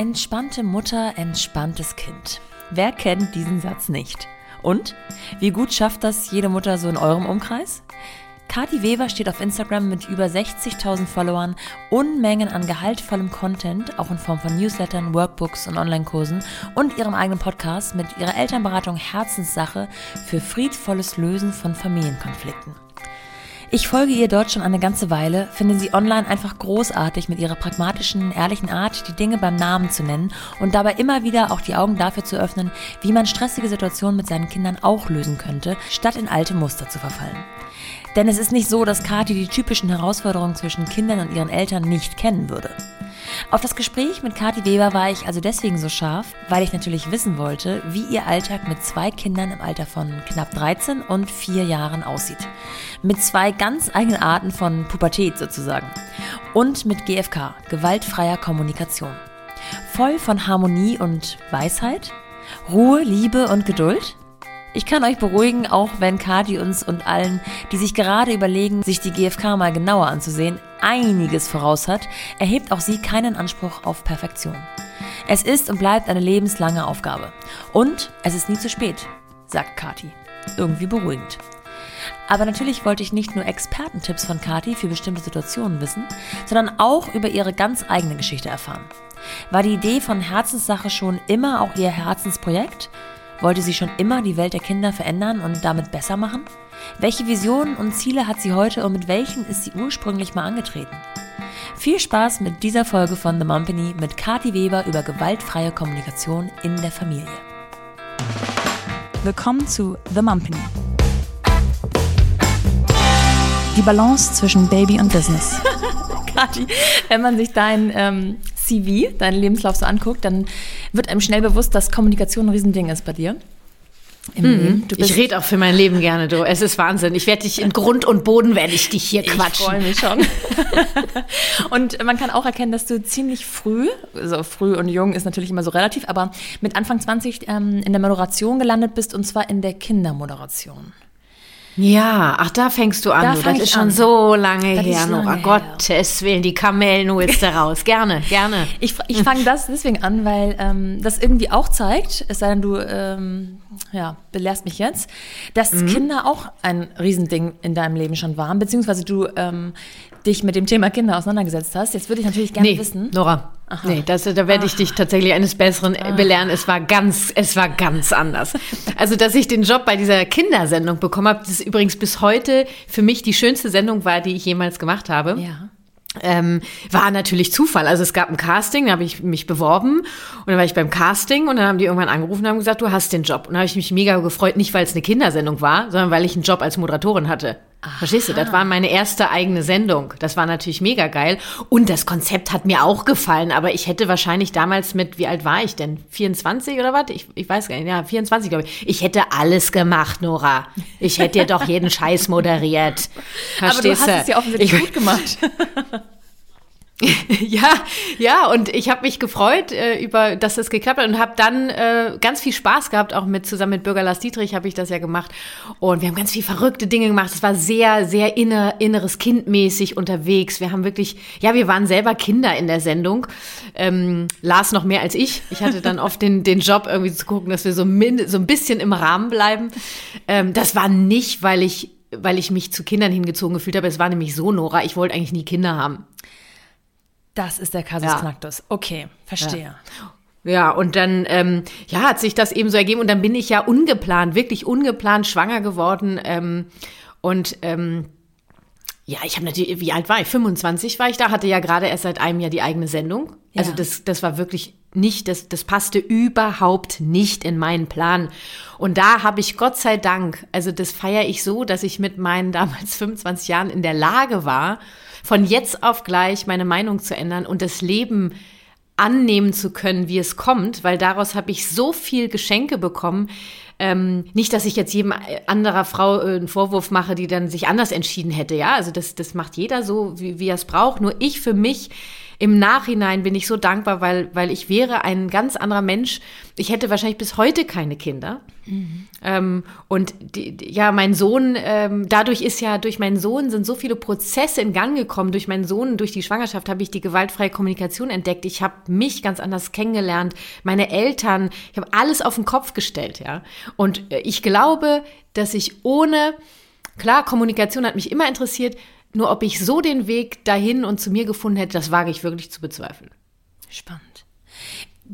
Entspannte Mutter, entspanntes Kind. Wer kennt diesen Satz nicht? Und? Wie gut schafft das jede Mutter so in eurem Umkreis? Kati Weber steht auf Instagram mit über 60.000 Followern, Unmengen an gehaltvollem Content, auch in Form von Newslettern, Workbooks und Online-Kursen und ihrem eigenen Podcast mit ihrer Elternberatung Herzenssache für friedvolles Lösen von Familienkonflikten. Ich folge ihr dort schon eine ganze Weile, finde sie online einfach großartig mit ihrer pragmatischen, ehrlichen Art, die Dinge beim Namen zu nennen und dabei immer wieder auch die Augen dafür zu öffnen, wie man stressige Situationen mit seinen Kindern auch lösen könnte, statt in alte Muster zu verfallen. Denn es ist nicht so, dass Kathi die typischen Herausforderungen zwischen Kindern und ihren Eltern nicht kennen würde. Auf das Gespräch mit Kathi Weber war ich also deswegen so scharf, weil ich natürlich wissen wollte, wie ihr Alltag mit zwei Kindern im Alter von knapp 13 und 4 Jahren aussieht. Mit zwei ganz eigenen Arten von Pubertät sozusagen. Und mit GFK, gewaltfreier Kommunikation. Voll von Harmonie und Weisheit, Ruhe, Liebe und Geduld ich kann euch beruhigen, auch wenn Kati uns und allen, die sich gerade überlegen, sich die GfK mal genauer anzusehen, einiges voraus hat, erhebt auch sie keinen Anspruch auf Perfektion. Es ist und bleibt eine lebenslange Aufgabe. Und es ist nie zu spät, sagt Kati. Irgendwie beruhigend. Aber natürlich wollte ich nicht nur Expertentipps von Kati für bestimmte Situationen wissen, sondern auch über ihre ganz eigene Geschichte erfahren. War die Idee von Herzenssache schon immer auch ihr Herzensprojekt? Wollte sie schon immer die Welt der Kinder verändern und damit besser machen? Welche Visionen und Ziele hat sie heute und mit welchen ist sie ursprünglich mal angetreten? Viel Spaß mit dieser Folge von The Mumpany mit Kati Weber über gewaltfreie Kommunikation in der Familie. Willkommen zu The Mumpany. Die Balance zwischen Baby und Business. Kati, wenn man sich dein ähm, CV, deinen Lebenslauf so anguckt, dann wird einem schnell bewusst, dass Kommunikation ein Riesending ist bei dir. Mhm. ich rede auch für mein Leben gerne, du. Es ist Wahnsinn. Ich werde dich in Grund und Boden werde ich dich hier quatschen. Ich freue mich schon. und man kann auch erkennen, dass du ziemlich früh, also früh und jung ist natürlich immer so relativ, aber mit Anfang 20 ähm, in der Moderation gelandet bist und zwar in der Kindermoderation. Ja, ach, da fängst du an. Da du. Das ist schon an. so lange das her, Nora. Gottes Willen, die Kamellen holst du raus. Gerne, gerne. Ich, ich fange das deswegen an, weil ähm, das irgendwie auch zeigt, es sei denn, du ähm, ja, belehrst mich jetzt, dass mhm. Kinder auch ein Riesending in deinem Leben schon waren, beziehungsweise du ähm, dich mit dem Thema Kinder auseinandergesetzt hast. Jetzt würde ich natürlich gerne nee, wissen. Nora, Aha. nee, das, da werde ich dich tatsächlich eines Besseren Aha. belehren. Es war ganz, es war ganz anders. Also, dass ich den Job bei dieser Kindersendung bekommen habe, das ist übrigens bis heute für mich die schönste Sendung war, die ich jemals gemacht habe. Ja. Ähm, war natürlich Zufall. Also es gab ein Casting, da habe ich mich beworben und dann war ich beim Casting und dann haben die irgendwann angerufen und haben gesagt, du hast den Job. Und da habe ich mich mega gefreut, nicht weil es eine Kindersendung war, sondern weil ich einen Job als Moderatorin hatte. Aha. Verstehst du? Das war meine erste eigene Sendung. Das war natürlich mega geil. Und das Konzept hat mir auch gefallen. Aber ich hätte wahrscheinlich damals mit, wie alt war ich denn? 24 oder was? Ich, ich weiß gar nicht. Ja, 24 glaube ich. Ich hätte alles gemacht, Nora. Ich hätte dir doch jeden Scheiß moderiert. Verstehst Aber du hast es ja offensichtlich ich, gut gemacht. ja, ja, und ich habe mich gefreut äh, über, dass das geklappt hat und habe dann äh, ganz viel Spaß gehabt, auch mit zusammen mit Bürger Lars Dietrich habe ich das ja gemacht und wir haben ganz viel verrückte Dinge gemacht. Es war sehr, sehr inner, inneres Kindmäßig unterwegs. Wir haben wirklich, ja, wir waren selber Kinder in der Sendung. Ähm, Lars noch mehr als ich. Ich hatte dann oft den den Job irgendwie zu gucken, dass wir so min, so ein bisschen im Rahmen bleiben. Ähm, das war nicht, weil ich weil ich mich zu Kindern hingezogen gefühlt habe. Es war nämlich so, Nora, ich wollte eigentlich nie Kinder haben. Das ist der Kasus ja. Knacktus. Okay, verstehe. Ja. ja und dann ähm, ja, hat sich das eben so ergeben und dann bin ich ja ungeplant, wirklich ungeplant schwanger geworden. Ähm, und ähm, ja, ich habe natürlich, wie alt war ich? 25 war ich da, hatte ja gerade erst seit einem Jahr die eigene Sendung. Ja. Also das, das war wirklich nicht, das, das passte überhaupt nicht in meinen Plan. Und da habe ich Gott sei Dank, also das feiere ich so, dass ich mit meinen damals 25 Jahren in der Lage war, von jetzt auf gleich meine Meinung zu ändern und das Leben annehmen zu können, wie es kommt, weil daraus habe ich so viel Geschenke bekommen. Ähm, nicht, dass ich jetzt jedem anderer Frau äh, einen Vorwurf mache, die dann sich anders entschieden hätte, ja. Also das, das macht jeder so, wie, wie er es braucht. Nur ich für mich im Nachhinein bin ich so dankbar, weil, weil ich wäre ein ganz anderer Mensch. Ich hätte wahrscheinlich bis heute keine Kinder. Mhm. Ähm, und die, ja, mein Sohn, ähm, dadurch ist ja, durch meinen Sohn sind so viele Prozesse in Gang gekommen. Durch meinen Sohn, durch die Schwangerschaft habe ich die gewaltfreie Kommunikation entdeckt. Ich habe mich ganz anders kennengelernt, meine Eltern, ich habe alles auf den Kopf gestellt, ja. Und äh, ich glaube, dass ich ohne, klar, Kommunikation hat mich immer interessiert, nur ob ich so den Weg dahin und zu mir gefunden hätte, das wage ich wirklich zu bezweifeln. Spannend.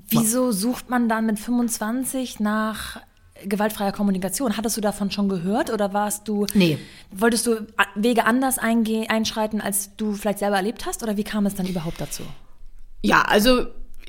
Wieso sucht man dann mit 25 nach gewaltfreier Kommunikation? Hattest du davon schon gehört oder warst du. Nee. Wolltest du Wege anders einschreiten, als du vielleicht selber erlebt hast? Oder wie kam es dann überhaupt dazu? Ja, also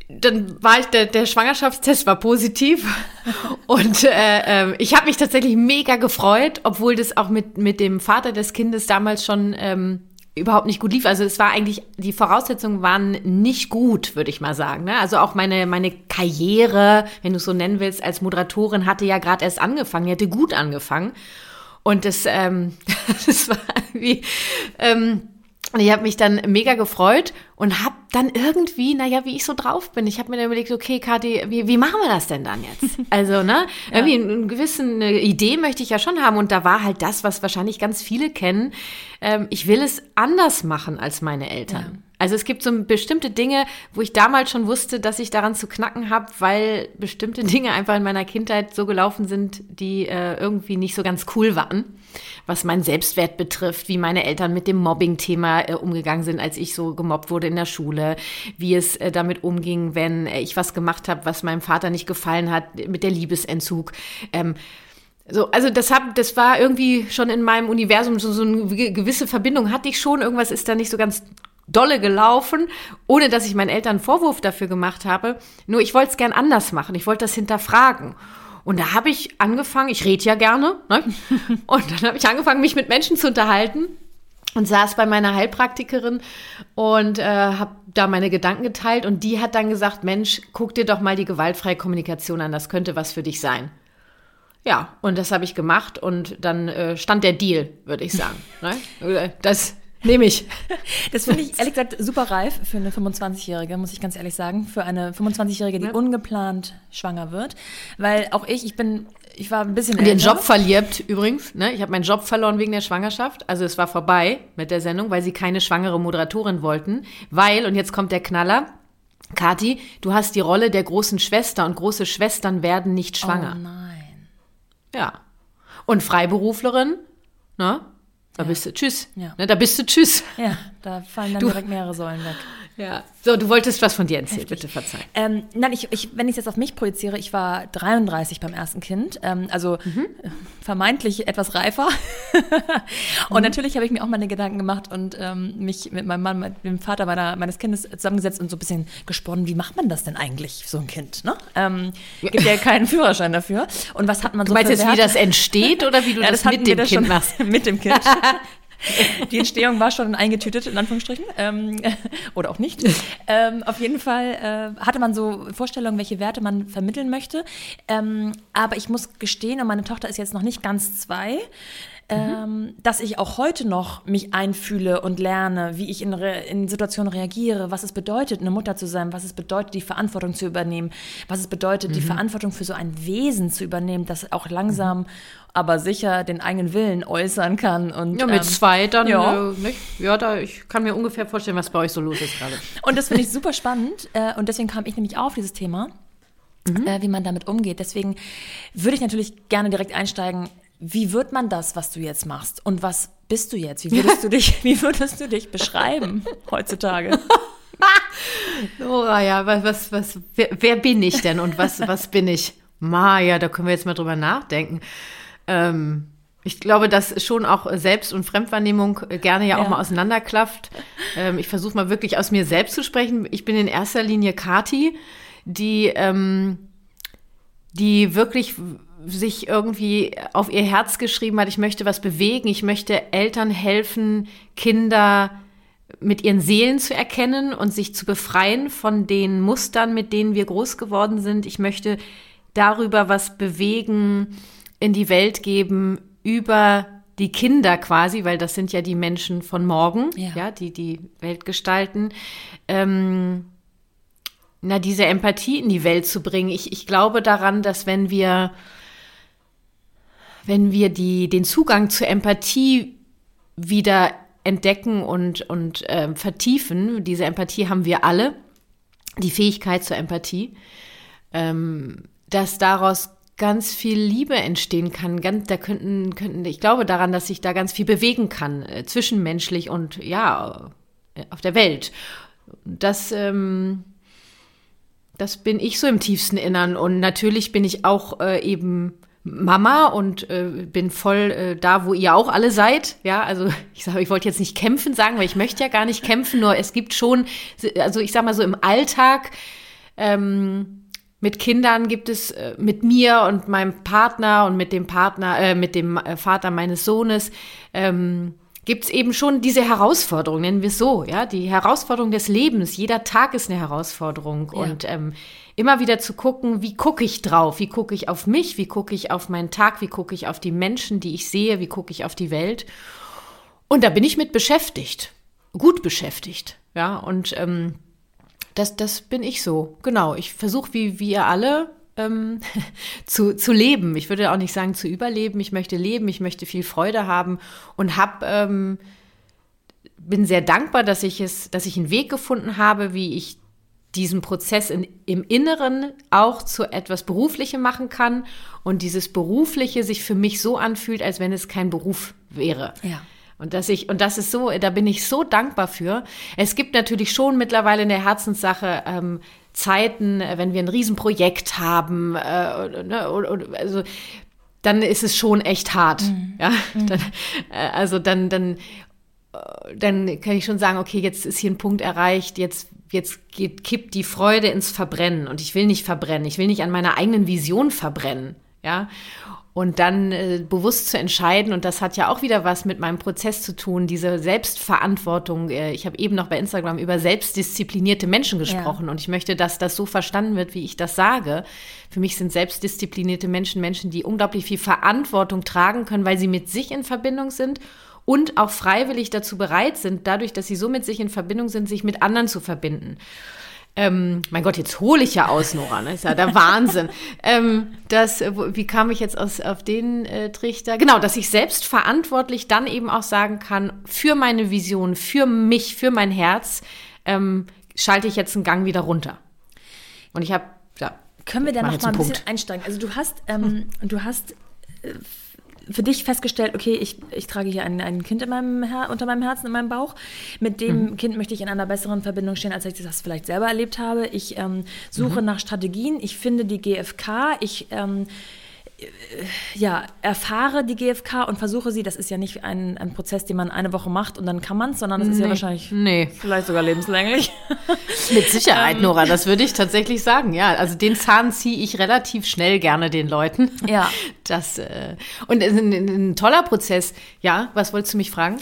dann war ich, der, der Schwangerschaftstest war positiv und äh, äh, ich habe mich tatsächlich mega gefreut, obwohl das auch mit, mit dem Vater des Kindes damals schon ähm, überhaupt nicht gut lief. Also es war eigentlich, die Voraussetzungen waren nicht gut, würde ich mal sagen. Ne? Also auch meine, meine Karriere, wenn du es so nennen willst, als Moderatorin hatte ja gerade erst angefangen, die hatte gut angefangen. Und das, ähm, das war irgendwie... Ähm, und ich habe mich dann mega gefreut und habe dann irgendwie, naja, wie ich so drauf bin, ich habe mir dann überlegt, okay, Kathi, wie, wie machen wir das denn dann jetzt? Also, ne, ja. irgendwie eine gewisse Idee möchte ich ja schon haben und da war halt das, was wahrscheinlich ganz viele kennen. Ähm, ich will es anders machen als meine Eltern. Ja. Also es gibt so bestimmte Dinge, wo ich damals schon wusste, dass ich daran zu knacken habe, weil bestimmte Dinge einfach in meiner Kindheit so gelaufen sind, die äh, irgendwie nicht so ganz cool waren, was meinen Selbstwert betrifft, wie meine Eltern mit dem Mobbing-Thema äh, umgegangen sind, als ich so gemobbt wurde in der Schule, wie es äh, damit umging, wenn äh, ich was gemacht habe, was meinem Vater nicht gefallen hat, mit der Liebesentzug. Ähm, so, also das hab, das war irgendwie schon in meinem Universum so, so eine gewisse Verbindung hatte ich schon. Irgendwas ist da nicht so ganz dolle gelaufen, ohne dass ich meinen Eltern einen Vorwurf dafür gemacht habe. Nur ich wollte es gern anders machen. Ich wollte das hinterfragen. Und da habe ich angefangen, ich rede ja gerne, ne? und dann habe ich angefangen, mich mit Menschen zu unterhalten und saß bei meiner Heilpraktikerin und äh, habe da meine Gedanken geteilt und die hat dann gesagt, Mensch, guck dir doch mal die gewaltfreie Kommunikation an, das könnte was für dich sein. Ja, und das habe ich gemacht und dann äh, stand der Deal, würde ich sagen. Ne? Das, Nehme ich. Das finde ich ehrlich gesagt super reif für eine 25-Jährige, muss ich ganz ehrlich sagen. Für eine 25-Jährige, die ja. ungeplant schwanger wird. Weil auch ich, ich bin, ich war ein bisschen. Den Job verliert übrigens. Ne? Ich habe meinen Job verloren wegen der Schwangerschaft. Also es war vorbei mit der Sendung, weil sie keine schwangere Moderatorin wollten. Weil, und jetzt kommt der Knaller, Kathi, du hast die Rolle der großen Schwester und große Schwestern werden nicht schwanger. Oh nein. Ja. Und Freiberuflerin, ne? Da ja. bist du tschüss. Ja. Ne, da bist du tschüss. Ja, da fallen dann du, direkt mehrere Säulen weg. Ja. So, du wolltest was von dir erzählen, Heftig. bitte verzeih. Ähm, nein, ich, ich, wenn ich es jetzt auf mich projiziere, ich war 33 beim ersten Kind, ähm, also mhm. vermeintlich etwas reifer. und mhm. natürlich habe ich mir auch meine Gedanken gemacht und ähm, mich mit meinem Mann, mit dem Vater meiner, meines Kindes zusammengesetzt und so ein bisschen gesponnen, wie macht man das denn eigentlich, so ein Kind? Ne? Ähm, gibt ja keinen Führerschein dafür. Und was hat man so Du meinst jetzt, wie das entsteht oder wie du ja, das, das mit dem Kind machst? mit dem Kind. Die Entstehung war schon eingetütet, in Anführungsstrichen. Ähm, oder auch nicht. Ähm, auf jeden Fall äh, hatte man so Vorstellungen, welche Werte man vermitteln möchte. Ähm, aber ich muss gestehen, und meine Tochter ist jetzt noch nicht ganz zwei, ähm, dass ich auch heute noch mich einfühle und lerne, wie ich in, Re in Situationen reagiere, was es bedeutet, eine Mutter zu sein, was es bedeutet, die Verantwortung zu übernehmen, was es bedeutet, mhm. die Verantwortung für so ein Wesen zu übernehmen, das auch langsam, mhm. Aber sicher den eigenen Willen äußern kann. Und, ja, mit ähm, zwei dann, ja. Äh, nicht? Ja, da, ich kann mir ungefähr vorstellen, was bei euch so los ist gerade. Und das finde ich super spannend äh, und deswegen kam ich nämlich auf dieses Thema. Mhm. Äh, wie man damit umgeht. Deswegen würde ich natürlich gerne direkt einsteigen wie wird man das, was du jetzt machst? Und was bist du jetzt? Wie würdest du dich, wie würdest du dich beschreiben heutzutage? Nora, ja, was, was, was, wer, wer, bin ich denn und was, was bin ich? Maja, da können wir jetzt mal drüber nachdenken. Ähm, ich glaube, dass schon auch Selbst- und Fremdwahrnehmung gerne ja auch ja. mal auseinanderklafft. Ähm, ich versuche mal wirklich aus mir selbst zu sprechen. Ich bin in erster Linie Kati, die, ähm, die wirklich sich irgendwie auf ihr Herz geschrieben hat, ich möchte was bewegen, ich möchte Eltern helfen, Kinder mit ihren Seelen zu erkennen und sich zu befreien von den Mustern, mit denen wir groß geworden sind. Ich möchte darüber was bewegen, in die Welt geben, über die Kinder quasi, weil das sind ja die Menschen von morgen, Ja. ja, die die Welt gestalten, ähm, na, diese Empathie in die Welt zu bringen. Ich, ich glaube daran, dass wenn wir, wenn wir die, den Zugang zur Empathie wieder entdecken und, und ähm, vertiefen, diese Empathie haben wir alle, die Fähigkeit zur Empathie, ähm, dass daraus ganz viel Liebe entstehen kann. Ganz, da könnten, könnten, ich glaube daran, dass sich da ganz viel bewegen kann, äh, zwischenmenschlich und ja, äh, auf der Welt. Das, ähm, das bin ich so im tiefsten Innern. Und natürlich bin ich auch äh, eben Mama und äh, bin voll äh, da, wo ihr auch alle seid. Ja, also ich sage, ich wollte jetzt nicht kämpfen sagen, weil ich möchte ja gar nicht kämpfen, nur es gibt schon, also ich sag mal so im Alltag, ähm, mit Kindern gibt es äh, mit mir und meinem Partner und mit dem Partner, äh, mit dem äh, Vater meines Sohnes, ähm, gibt es eben schon diese Herausforderung, nennen wir es so, ja, die Herausforderung des Lebens. Jeder Tag ist eine Herausforderung. Ja. und ähm, immer wieder zu gucken, wie gucke ich drauf, wie gucke ich auf mich, wie gucke ich auf meinen Tag, wie gucke ich auf die Menschen, die ich sehe, wie gucke ich auf die Welt. Und da bin ich mit beschäftigt, gut beschäftigt, ja, und ähm, das, das bin ich so, genau. Ich versuche, wie wir alle, ähm, zu, zu leben. Ich würde auch nicht sagen zu überleben. Ich möchte leben, ich möchte viel Freude haben und hab, ähm, bin sehr dankbar, dass ich es, dass ich einen Weg gefunden habe, wie ich diesen Prozess in, im Inneren auch zu etwas Beruflichem machen kann und dieses Berufliche sich für mich so anfühlt, als wenn es kein Beruf wäre. Ja. Und dass ich, und das ist so, da bin ich so dankbar für. Es gibt natürlich schon mittlerweile in der Herzenssache ähm, Zeiten, äh, wenn wir ein Riesenprojekt haben, äh, oder, ne, also dann ist es schon echt hart. Ja, dann, äh, also dann, dann, äh, dann kann ich schon sagen, okay, jetzt ist hier ein Punkt erreicht, jetzt, jetzt geht, kippt die Freude ins Verbrennen und ich will nicht verbrennen, ich will nicht an meiner eigenen Vision verbrennen, ja. Und dann äh, bewusst zu entscheiden, und das hat ja auch wieder was mit meinem Prozess zu tun, diese Selbstverantwortung. Äh, ich habe eben noch bei Instagram über selbstdisziplinierte Menschen gesprochen und ich möchte, dass das so verstanden wird, wie ich das sage. Für mich sind selbstdisziplinierte Menschen Menschen, die unglaublich viel Verantwortung tragen können, weil sie mit sich in Verbindung sind und auch freiwillig dazu bereit sind, dadurch, dass sie so mit sich in Verbindung sind, sich mit anderen zu verbinden. Ähm, mein Gott, jetzt hole ich ja aus, Nora, ne? Ist ja der Wahnsinn. ähm, das, wie kam ich jetzt aus, auf den äh, Trichter? Genau, dass ich selbst verantwortlich dann eben auch sagen kann, für meine Vision, für mich, für mein Herz, ähm, schalte ich jetzt einen Gang wieder runter. Und ich habe, ja. Können wir da noch mal ein bisschen einsteigen? Also du hast, ähm, du hast äh, für dich festgestellt, okay, ich, ich trage hier ein, ein Kind in meinem Her unter meinem Herzen, in meinem Bauch. Mit dem Mhm. Kind möchte ich in einer besseren Verbindung stehen, als ich das vielleicht selber erlebt habe. Ich ähm, suche Mhm. nach Strategien. Ich finde die GfK. Ich ähm, ja, erfahre die GfK und versuche sie, das ist ja nicht ein, ein Prozess, den man eine Woche macht und dann kann man es, sondern das ist ja Nee. wahrscheinlich Nee. vielleicht sogar lebenslänglich. Mit Ähm. Sicherheit, Nora, das würde ich tatsächlich sagen. Ja, also den Zahn ziehe ich relativ schnell gerne den Leuten. Ja. Das, äh, und es ist ein, ein toller Prozess. Ja, was wolltest du mich fragen?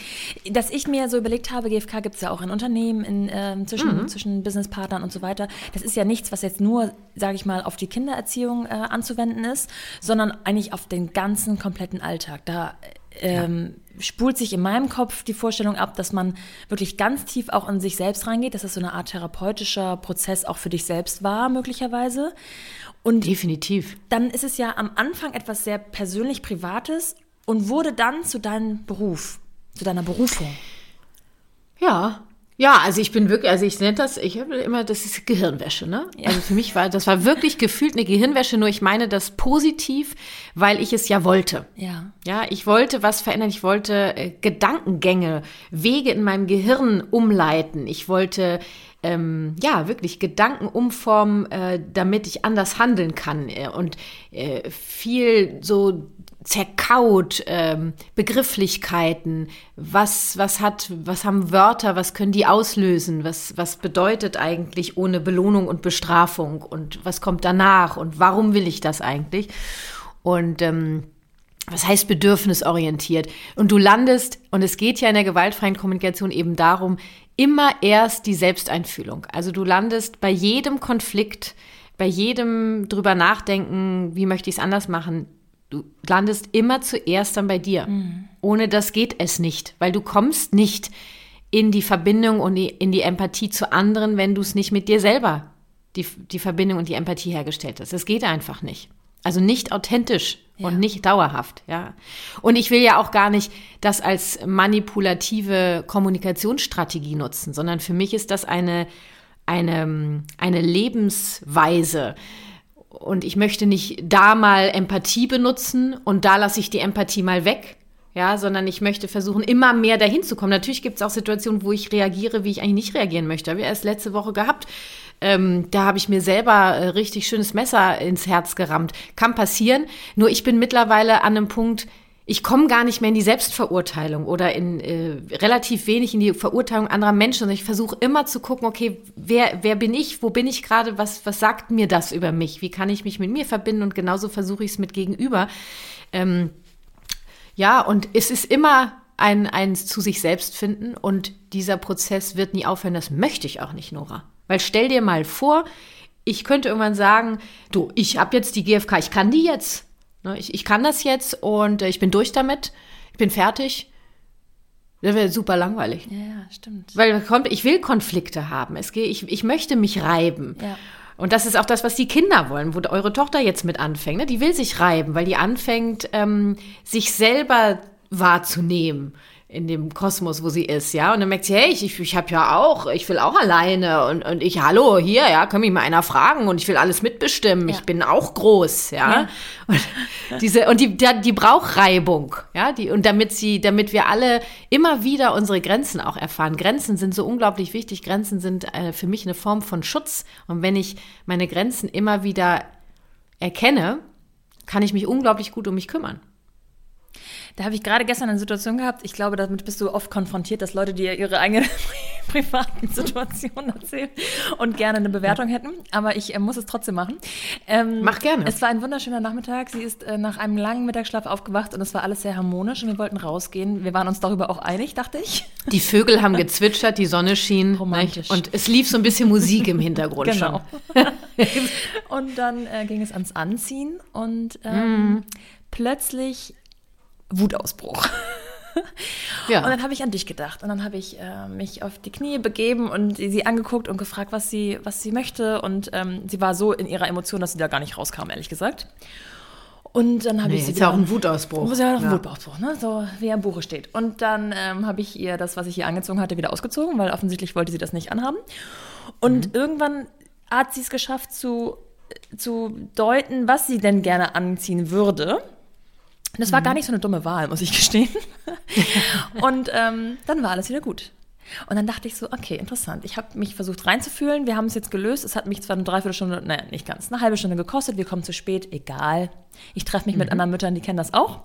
Dass ich mir so überlegt habe, GfK gibt es ja auch in Unternehmen, in, ähm, zwischen, Mhm. zwischen Businesspartnern und so weiter. Das ist ja nichts, was jetzt nur, sage ich mal, auf die Kindererziehung äh, anzuwenden ist, sondern eigentlich auf den ganzen kompletten Alltag. Da ähm, spult sich in meinem Kopf die Vorstellung ab, dass man wirklich ganz tief auch in sich selbst reingeht, dass das so eine Art therapeutischer Prozess auch für dich selbst war, möglicherweise. Und Definitiv. dann ist es ja am Anfang etwas sehr persönlich Privates und wurde dann zu deinem Beruf, zu deiner Berufung. Ja. Ja, also ich bin wirklich, also ich nenne das, ich habe immer, das ist Gehirnwäsche, ne? Also für mich war, das war wirklich gefühlt eine Gehirnwäsche, nur ich meine das positiv, weil ich es ja wollte. Ja. Ja, ich wollte was verändern. Ich wollte äh, Gedankengänge, Wege in meinem Gehirn umleiten. Ich wollte ähm, ja wirklich Gedanken umformen, äh, damit ich anders handeln kann äh, und äh, viel so zerkaut ähm, Begrifflichkeiten. Was was hat was haben Wörter? Was können die auslösen? Was was bedeutet eigentlich ohne Belohnung und Bestrafung? Und was kommt danach? Und warum will ich das eigentlich? Und ähm, was heißt bedürfnisorientiert? Und du landest, und es geht ja in der gewaltfreien Kommunikation eben darum, immer erst die Selbsteinfühlung. Also du landest bei jedem Konflikt, bei jedem drüber nachdenken, wie möchte ich es anders machen, Du landest immer zuerst dann bei dir. Mhm. Ohne das geht es nicht, weil du kommst nicht in die Verbindung und die, in die Empathie zu anderen, wenn du es nicht mit dir selber die, die Verbindung und die Empathie hergestellt hast. Das geht einfach nicht. Also nicht authentisch ja. und nicht dauerhaft, ja. Und ich will ja auch gar nicht das als manipulative Kommunikationsstrategie nutzen, sondern für mich ist das eine, eine, eine Lebensweise. Und ich möchte nicht da mal Empathie benutzen und da lasse ich die Empathie mal weg, ja, sondern ich möchte versuchen, immer mehr dahin zu kommen. Natürlich gibt es auch Situationen, wo ich reagiere, wie ich eigentlich nicht reagieren möchte. Habe ich erst letzte Woche gehabt. Ähm, da habe ich mir selber äh, richtig schönes Messer ins Herz gerammt. Kann passieren. Nur ich bin mittlerweile an einem Punkt, ich komme gar nicht mehr in die Selbstverurteilung oder in äh, relativ wenig in die Verurteilung anderer Menschen, ich versuche immer zu gucken, okay, wer, wer bin ich, wo bin ich gerade, was, was sagt mir das über mich, wie kann ich mich mit mir verbinden und genauso versuche ich es mit gegenüber. Ähm, ja, und es ist immer ein, ein zu sich selbst finden und dieser Prozess wird nie aufhören. Das möchte ich auch nicht, Nora. Weil stell dir mal vor, ich könnte irgendwann sagen, du, ich habe jetzt die GfK, ich kann die jetzt. Ne, ich, ich kann das jetzt und äh, ich bin durch damit, ich bin fertig. Das wäre super langweilig. Ja, ja, stimmt. Weil ich will Konflikte haben. Es geht, ich, ich möchte mich reiben. Ja. Und das ist auch das, was die Kinder wollen, wo eure Tochter jetzt mit anfängt. Ne? Die will sich reiben, weil die anfängt, ähm, sich selber wahrzunehmen in dem Kosmos, wo sie ist, ja. Und dann merkt sie, hey, ich, ich habe ja auch, ich will auch alleine und, und ich, hallo, hier, ja, kann mich mal einer fragen und ich will alles mitbestimmen. Ja. Ich bin auch groß, ja. ja. Und diese, und die, die, die braucht Reibung, ja, die, und damit sie, damit wir alle immer wieder unsere Grenzen auch erfahren. Grenzen sind so unglaublich wichtig. Grenzen sind äh, für mich eine Form von Schutz. Und wenn ich meine Grenzen immer wieder erkenne, kann ich mich unglaublich gut um mich kümmern. Da habe ich gerade gestern eine Situation gehabt, ich glaube, damit bist du oft konfrontiert, dass Leute dir ihre eigenen privaten Situationen erzählen und gerne eine Bewertung hätten. Aber ich äh, muss es trotzdem machen. Ähm, Mach gerne. Es war ein wunderschöner Nachmittag. Sie ist äh, nach einem langen Mittagsschlaf aufgewacht und es war alles sehr harmonisch und wir wollten rausgehen. Wir waren uns darüber auch einig, dachte ich. Die Vögel haben gezwitschert, die Sonne schien. Romantisch. Und es lief so ein bisschen Musik im Hintergrund genau. schon. und dann äh, ging es ans Anziehen und ähm, mm. plötzlich Wutausbruch. Ja. Und dann habe ich an dich gedacht und dann habe ich äh, mich auf die Knie begeben und sie angeguckt und gefragt, was sie, was sie möchte. Und ähm, sie war so in ihrer Emotion, dass sie da gar nicht rauskam, ehrlich gesagt. Und dann habe nee, ich sie. Ist ja auch ein Wutausbruch. Ist ja auch ein ja. Wutausbruch, ne? So wie er im Buche steht. Und dann ähm, habe ich ihr das, was ich ihr angezogen hatte, wieder ausgezogen, weil offensichtlich wollte sie das nicht anhaben. Und mhm. irgendwann hat sie es geschafft zu, zu deuten, was sie denn gerne anziehen würde. Das war mhm. gar nicht so eine dumme Wahl, muss ich gestehen. und ähm, dann war alles wieder gut. Und dann dachte ich so, okay, interessant. Ich habe mich versucht reinzufühlen. Wir haben es jetzt gelöst. Es hat mich zwar eine Dreiviertelstunde, naja, nicht ganz, eine halbe Stunde gekostet. Wir kommen zu spät, egal. Ich treffe mich mhm. mit anderen Müttern, die kennen das auch.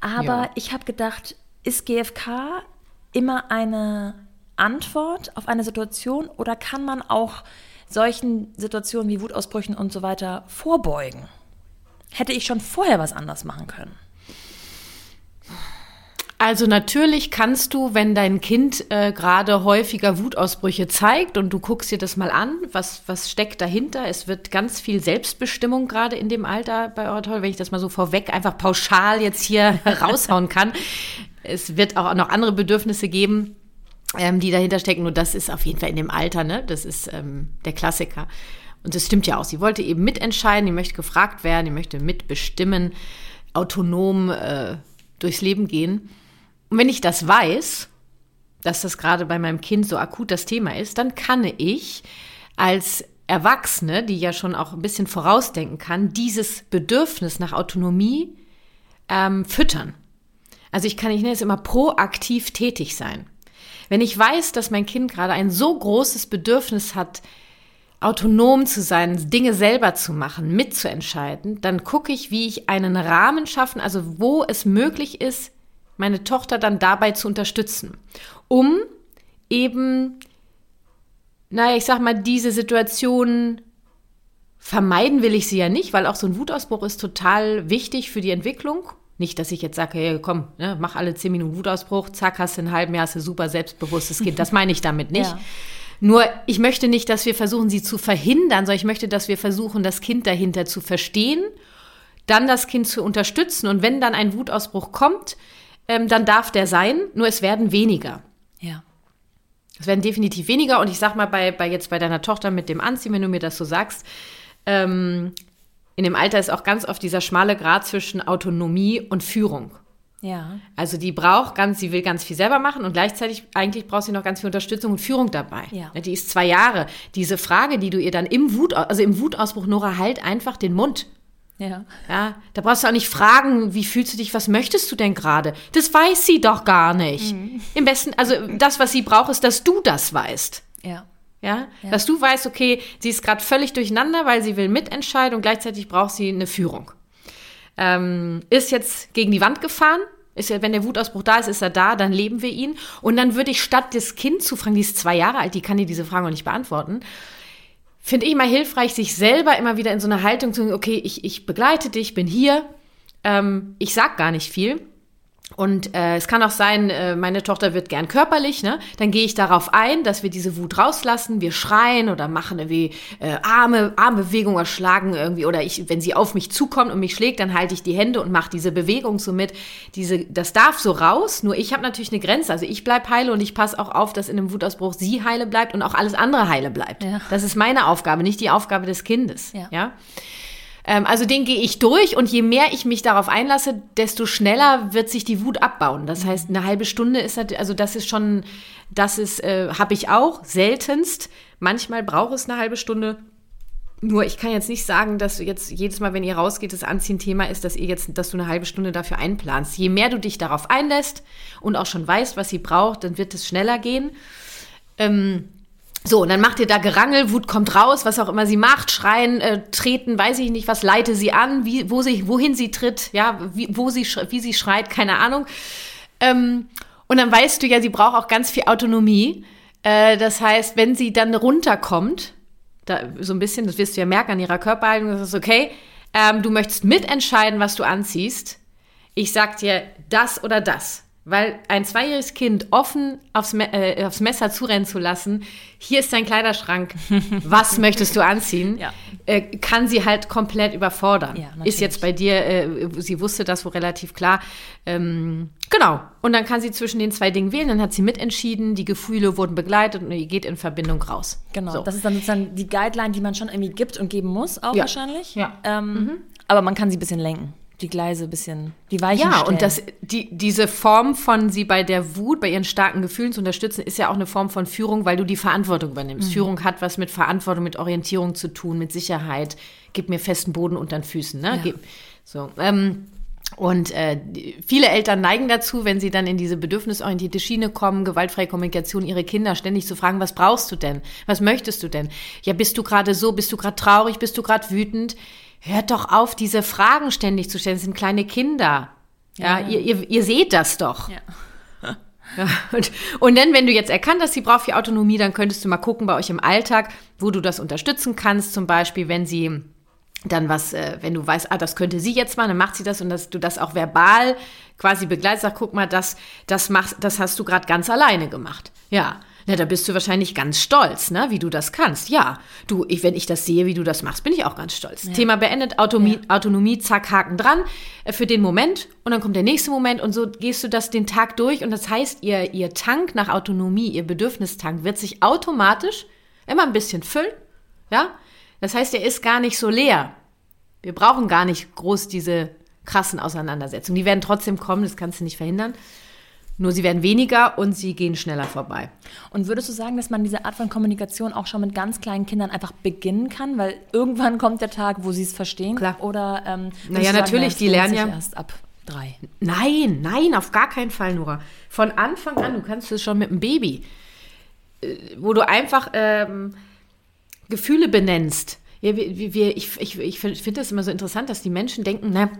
Aber ja. ich habe gedacht, ist GFK immer eine Antwort auf eine Situation oder kann man auch solchen Situationen wie Wutausbrüchen und so weiter vorbeugen? Hätte ich schon vorher was anders machen können? Also natürlich kannst du, wenn dein Kind äh, gerade häufiger Wutausbrüche zeigt und du guckst dir das mal an, was, was steckt dahinter. Es wird ganz viel Selbstbestimmung gerade in dem Alter bei Tochter, wenn ich das mal so vorweg einfach pauschal jetzt hier raushauen kann. Es wird auch noch andere Bedürfnisse geben, ähm, die dahinter stecken. Nur das ist auf jeden Fall in dem Alter, ne? Das ist ähm, der Klassiker. Und das stimmt ja auch. Sie wollte eben mitentscheiden, die möchte gefragt werden, die möchte mitbestimmen, autonom äh, durchs Leben gehen. Und wenn ich das weiß, dass das gerade bei meinem Kind so akut das Thema ist, dann kann ich als Erwachsene, die ja schon auch ein bisschen vorausdenken kann, dieses Bedürfnis nach Autonomie ähm, füttern. Also ich kann, ich nenne es immer proaktiv tätig sein. Wenn ich weiß, dass mein Kind gerade ein so großes Bedürfnis hat, autonom zu sein, Dinge selber zu machen, mitzuentscheiden, dann gucke ich, wie ich einen Rahmen schaffen, also wo es möglich ist, meine Tochter dann dabei zu unterstützen, um eben, naja, ich sag mal, diese Situation vermeiden will ich sie ja nicht, weil auch so ein Wutausbruch ist total wichtig für die Entwicklung. Nicht, dass ich jetzt sage, hey, komm, ne, mach alle zehn Minuten Wutausbruch, zack, hast du ein halben Jahr, hast du super selbstbewusstes Kind. Das meine ich damit nicht. Ja. Nur, ich möchte nicht, dass wir versuchen, sie zu verhindern, sondern ich möchte, dass wir versuchen, das Kind dahinter zu verstehen dann das Kind zu unterstützen. Und wenn dann ein Wutausbruch kommt, ähm, dann darf der sein, nur es werden weniger. Ja. Es werden definitiv weniger. Und ich sag mal, bei, bei jetzt bei deiner Tochter mit dem Anziehen, wenn du mir das so sagst, ähm, in dem Alter ist auch ganz oft dieser schmale Grad zwischen Autonomie und Führung. Ja. Also die braucht ganz, sie will ganz viel selber machen und gleichzeitig eigentlich braucht sie noch ganz viel Unterstützung und Führung dabei. Ja. Die ist zwei Jahre. Diese Frage, die du ihr dann im Wut, also im Wutausbruch, Nora, halt einfach den Mund. Ja. Ja, da brauchst du auch nicht fragen, wie fühlst du dich, was möchtest du denn gerade? Das weiß sie doch gar nicht. Mhm. Im besten, also das, was sie braucht, ist, dass du das weißt. Ja. Ja? Dass du weißt, okay, sie ist gerade völlig durcheinander, weil sie will mitentscheiden und gleichzeitig braucht sie eine Führung. Ähm, ist jetzt gegen die Wand gefahren. Ist ja, wenn der Wutausbruch da ist, ist er da, dann leben wir ihn. Und dann würde ich statt das Kind zu fragen, die ist zwei Jahre alt, die kann dir diese Frage auch nicht beantworten, finde ich mal hilfreich, sich selber immer wieder in so eine Haltung zu okay, ich, ich begleite dich, bin hier, ähm, ich sag gar nicht viel. Und äh, es kann auch sein, äh, meine Tochter wird gern körperlich, ne? Dann gehe ich darauf ein, dass wir diese Wut rauslassen, wir schreien oder machen irgendwie äh, Arme, Armbewegungen oder schlagen irgendwie oder ich, wenn sie auf mich zukommt und mich schlägt, dann halte ich die Hände und mache diese Bewegung so mit. Diese, das darf so raus. Nur ich habe natürlich eine Grenze. Also ich bleib heile und ich passe auch auf, dass in einem Wutausbruch sie heile bleibt und auch alles andere heile bleibt. Ja. Das ist meine Aufgabe, nicht die Aufgabe des Kindes. Ja. ja? Ähm, also den gehe ich durch und je mehr ich mich darauf einlasse, desto schneller wird sich die Wut abbauen. Das heißt, eine halbe Stunde ist das, also das ist schon, das ist, äh, habe ich auch seltenst. Manchmal braucht es eine halbe Stunde. Nur ich kann jetzt nicht sagen, dass du jetzt jedes Mal, wenn ihr rausgeht, das Anziehen-Thema ist, dass ihr jetzt, dass du eine halbe Stunde dafür einplanst. Je mehr du dich darauf einlässt und auch schon weißt, was sie braucht, dann wird es schneller gehen. Ähm, so, und dann macht ihr da Gerangel, Wut kommt raus, was auch immer sie macht, schreien, äh, treten, weiß ich nicht, was leite sie an, wie, wo sie, wohin sie tritt, ja, wie, wo sie, wie sie schreit, keine Ahnung. Ähm, und dann weißt du ja, sie braucht auch ganz viel Autonomie. Äh, das heißt, wenn sie dann runterkommt, da, so ein bisschen, das wirst du ja merken an ihrer Körperhaltung, das ist okay, ähm, du möchtest mitentscheiden, was du anziehst. Ich sag dir das oder das. Weil ein zweijähriges Kind offen aufs, Me äh, aufs Messer zurennen zu lassen, hier ist dein Kleiderschrank, was möchtest du anziehen, Ja. äh, kann sie halt komplett überfordern. Ja, ist jetzt bei dir, äh, sie wusste das wohl relativ klar. Ähm, genau. Und dann kann sie zwischen den zwei Dingen wählen, dann hat sie mitentschieden, die Gefühle wurden begleitet und ihr geht in Verbindung raus. Genau. So. Das ist dann sozusagen die Guideline, die man schon irgendwie gibt und geben muss, auch Ja. wahrscheinlich. Ja. Ähm, Aber man kann sie ein bisschen lenken. Die Gleise ein bisschen, die Weichen Ja, stellen. und das, die, diese Form von sie bei der Wut, bei ihren starken Gefühlen zu unterstützen, ist ja auch eine Form von Führung, weil du die Verantwortung übernimmst. Führung hat was mit Verantwortung, mit Orientierung zu tun, mit Sicherheit. Gib mir festen Boden unter den Füßen. Ne? Ja. Gib, so. Ähm, und äh, viele Eltern neigen dazu, wenn sie dann in diese bedürfnisorientierte Schiene kommen, gewaltfreie Kommunikation, ihre Kinder ständig zu fragen, was brauchst du denn? Was möchtest du denn? Ja, bist du gerade so? Bist du gerade traurig? Bist du gerade wütend? Hört doch auf, diese Fragen ständig zu stellen. Das sind kleine Kinder. Ja, Ihr, ihr, ihr seht das doch. Ja. Ja, und, und dann, wenn du jetzt erkannt hast, sie braucht viel Autonomie, dann könntest du mal gucken bei euch im Alltag, wo du das unterstützen kannst. Zum Beispiel, wenn sie dann was, äh, wenn du weißt, ah, das könnte sie jetzt mal, dann macht sie das und dass du das auch verbal quasi begleitest, sag, guck mal, das, das machst, das hast du gerade ganz alleine gemacht. Ja. Na, da bist du wahrscheinlich ganz stolz, ne, wie du das kannst. Ja, du, ich, wenn ich das sehe, wie du das machst, bin ich auch ganz stolz. Thema beendet, Autonomie, Autonomie, zack, Haken dran äh, für den Moment und dann kommt der nächste Moment und so gehst du das den Tag durch und das heißt, ihr, ihr Tank nach Autonomie, ihr Bedürfnistank wird sich automatisch immer ein bisschen füllen, ja. Das heißt, er ist gar nicht so leer. Wir brauchen gar nicht groß diese krassen Auseinandersetzungen. Die werden trotzdem kommen, das kannst du nicht verhindern. Nur sie werden weniger und sie gehen schneller vorbei. Und würdest du sagen, dass man diese Art von Kommunikation auch schon mit ganz kleinen Kindern einfach beginnen kann? Weil irgendwann kommt der Tag, wo sie es verstehen. Klar. Oder ähm, Naja, natürlich, es die lernen ja- erst ab drei. Nein, nein, auf gar keinen Fall, Nora. Von Anfang an, du kannst es schon mit einem Baby, äh, wo du einfach ähm, Gefühle benennst. Ja, wir, wir- wir, ich ich, ich finde das immer so interessant, dass die Menschen denken, na,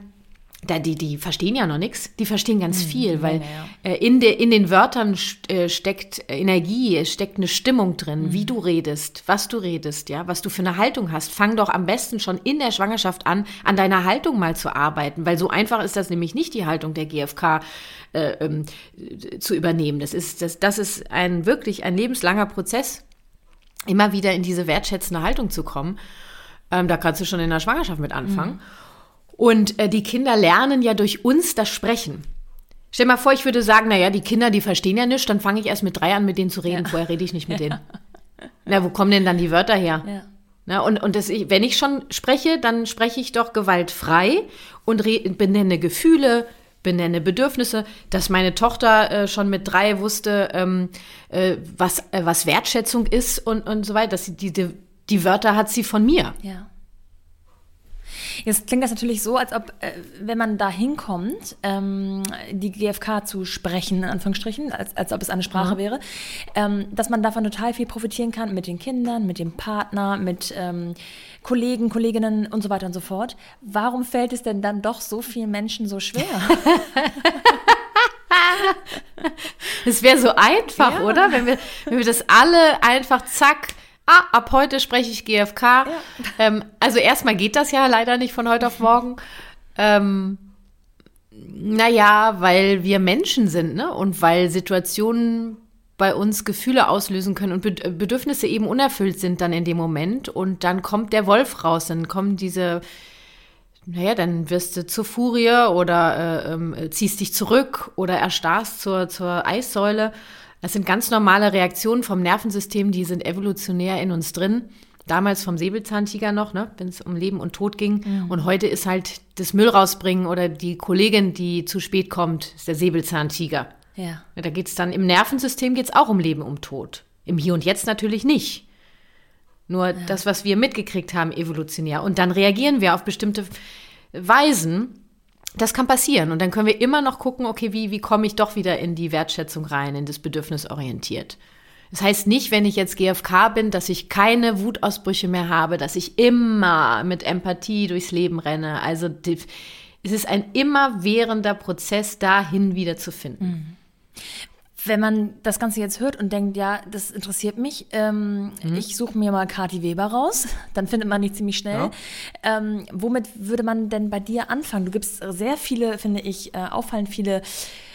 da, die, die verstehen ja noch nichts, die verstehen ganz viel, weil äh, in, de, in den Wörtern äh, steckt Energie, es steckt eine Stimmung drin, wie du redest, was du redest, ja, was du für eine Haltung hast. Fang doch am besten schon in der Schwangerschaft an, an deiner Haltung mal zu arbeiten, weil so einfach ist das nämlich nicht die Haltung der GfK äh, ähm, zu übernehmen. Das ist, das, das ist ein wirklich ein lebenslanger Prozess, immer wieder in diese wertschätzende Haltung zu kommen. Ähm, da kannst du schon in der Schwangerschaft mit anfangen. Und äh, die Kinder lernen ja durch uns das Sprechen. Stell mal vor, ich würde sagen, naja, die Kinder, die verstehen ja nichts, dann fange ich erst mit drei an, mit denen zu reden. Ja. Vorher rede ich nicht mit denen. Na, wo kommen denn dann die Wörter her? Ja. Na, und und das, wenn ich schon spreche, dann spreche ich doch gewaltfrei und benenne Gefühle, benenne Bedürfnisse, dass meine Tochter äh, schon mit drei wusste, ähm, äh, was, äh, was Wertschätzung ist und, und so weiter. Dass sie diese, die Wörter hat sie von mir. Ja. Jetzt klingt das natürlich so, als ob, äh, wenn man da hinkommt, ähm, die GfK zu sprechen, in Anführungsstrichen, als, als ob es eine Sprache mhm. wäre, ähm, dass man davon total viel profitieren kann mit den Kindern, mit dem Partner, mit ähm, Kollegen, Kolleginnen und so weiter und so fort. Warum fällt es denn dann doch so vielen Menschen so schwer? Es wäre so einfach, ja. oder? Wenn wir, wenn wir das alle einfach zack ah, ab heute spreche ich GFK. Ja. Ähm, also erstmal geht das ja leider nicht von heute auf morgen. Ähm, naja, weil wir Menschen sind, ne? Und weil Situationen bei uns Gefühle auslösen können und Bedürfnisse eben unerfüllt sind dann in dem Moment. Und dann kommt der Wolf raus, dann kommen diese, naja, dann wirst du zur Furie oder äh, äh, ziehst dich zurück oder erstarrst zur, zur Eissäule. Das sind ganz normale Reaktionen vom Nervensystem, die sind evolutionär in uns drin. Damals vom Säbelzahntiger noch, ne, wenn es um Leben und Tod ging. Mhm. Und heute ist halt das Müll rausbringen oder die Kollegin, die zu spät kommt, ist der Säbelzahntiger. Ja. da geht es dann im Nervensystem geht's auch um Leben, um Tod. Im Hier und Jetzt natürlich nicht. Nur ja. das, was wir mitgekriegt haben, evolutionär. Und dann reagieren wir auf bestimmte Weisen, das kann passieren. Und dann können wir immer noch gucken, okay, wie, wie komme ich doch wieder in die Wertschätzung rein, in das Bedürfnis orientiert. Das heißt nicht, wenn ich jetzt GFK bin, dass ich keine Wutausbrüche mehr habe, dass ich immer mit Empathie durchs Leben renne. Also es ist ein immerwährender Prozess, dahin wieder zu finden. Mhm wenn man das Ganze jetzt hört und denkt, ja, das interessiert mich, ähm, mhm. ich suche mir mal Kati Weber raus, dann findet man die ziemlich schnell. Ja. Ähm, womit würde man denn bei dir anfangen? Du gibst sehr viele, finde ich, äh, auffallend viele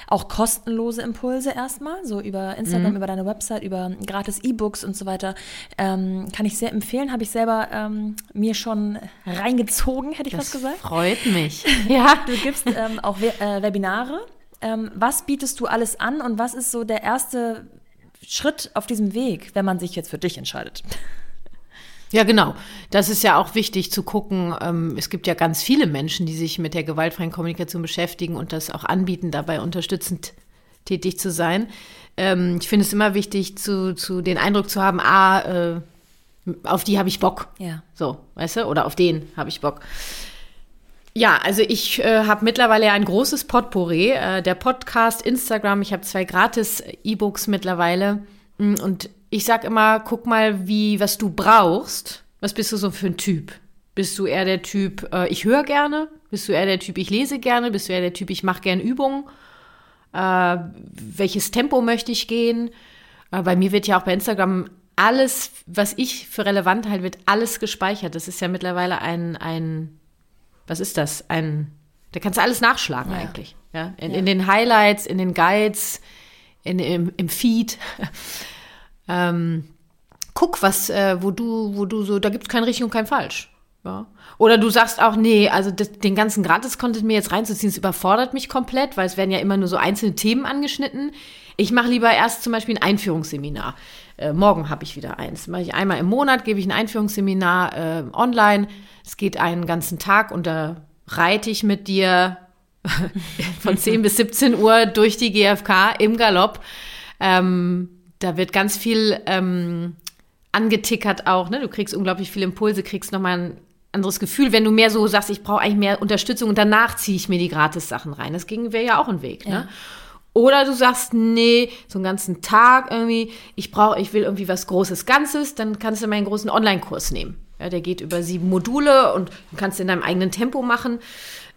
auch kostenlose Impulse erstmal, so über Instagram, mhm. über deine Website, über gratis E-Books und so weiter. Ähm, kann ich sehr empfehlen, habe ich selber ähm, mir schon reingezogen, hätte ich das was gesagt. Freut mich. ja, du gibst ähm, auch We äh, Webinare ähm, was bietest du alles an und was ist so der erste Schritt auf diesem Weg, wenn man sich jetzt für dich entscheidet? Ja, genau. Das ist ja auch wichtig zu gucken. Ähm, es gibt ja ganz viele Menschen, die sich mit der gewaltfreien Kommunikation beschäftigen und das auch anbieten, dabei unterstützend tätig zu sein. Ähm, ich finde es immer wichtig, zu, zu den Eindruck zu haben, ah, äh, auf die habe ich Bock. Ja. So, weißt du? Oder auf den habe ich Bock. Ja, also ich äh, habe mittlerweile ein großes Potpourri. Äh, der Podcast, Instagram, ich habe zwei gratis E-Books mittlerweile. Mm, und ich sag immer, guck mal, wie, was du brauchst. Was bist du so für ein Typ? Bist du eher der Typ, äh, ich höre gerne? Bist du eher der Typ, ich lese gerne? Bist du eher der Typ, ich mache gerne Übungen? Äh, welches Tempo möchte ich gehen? Äh, bei mir wird ja auch bei Instagram alles, was ich für relevant halte, wird alles gespeichert. Das ist ja mittlerweile ein, ein was ist das? Ein, da kannst du alles nachschlagen ja. eigentlich. Ja? In, ja. in, den Highlights, in den Guides, in, im, im Feed. ähm, guck, was, äh, wo du, wo du so, da gibt es kein richtig und kein falsch. Ja. Oder du sagst auch, nee, also das, den ganzen Gratis-Content mir jetzt reinzuziehen, das überfordert mich komplett, weil es werden ja immer nur so einzelne Themen angeschnitten. Ich mache lieber erst zum Beispiel ein Einführungsseminar. Äh, morgen habe ich wieder eins. Mache ich einmal im Monat, gebe ich ein Einführungsseminar äh, online. Es geht einen ganzen Tag und da reite ich mit dir von 10 bis 17 Uhr durch die GfK im Galopp. Ähm, da wird ganz viel ähm, angetickert auch. Ne? Du kriegst unglaublich viele Impulse, kriegst nochmal ein anderes Gefühl, wenn du mehr so sagst, ich brauche eigentlich mehr Unterstützung und danach ziehe ich mir die Gratis-Sachen rein. Das ging wäre ja auch ein Weg. Ne? Ja. Ne? Oder du sagst, nee, so einen ganzen Tag irgendwie, ich brauche, ich will irgendwie was Großes Ganzes, dann kannst du meinen großen Online-Kurs nehmen. Ja, der geht über sieben Module und kannst in deinem eigenen Tempo machen.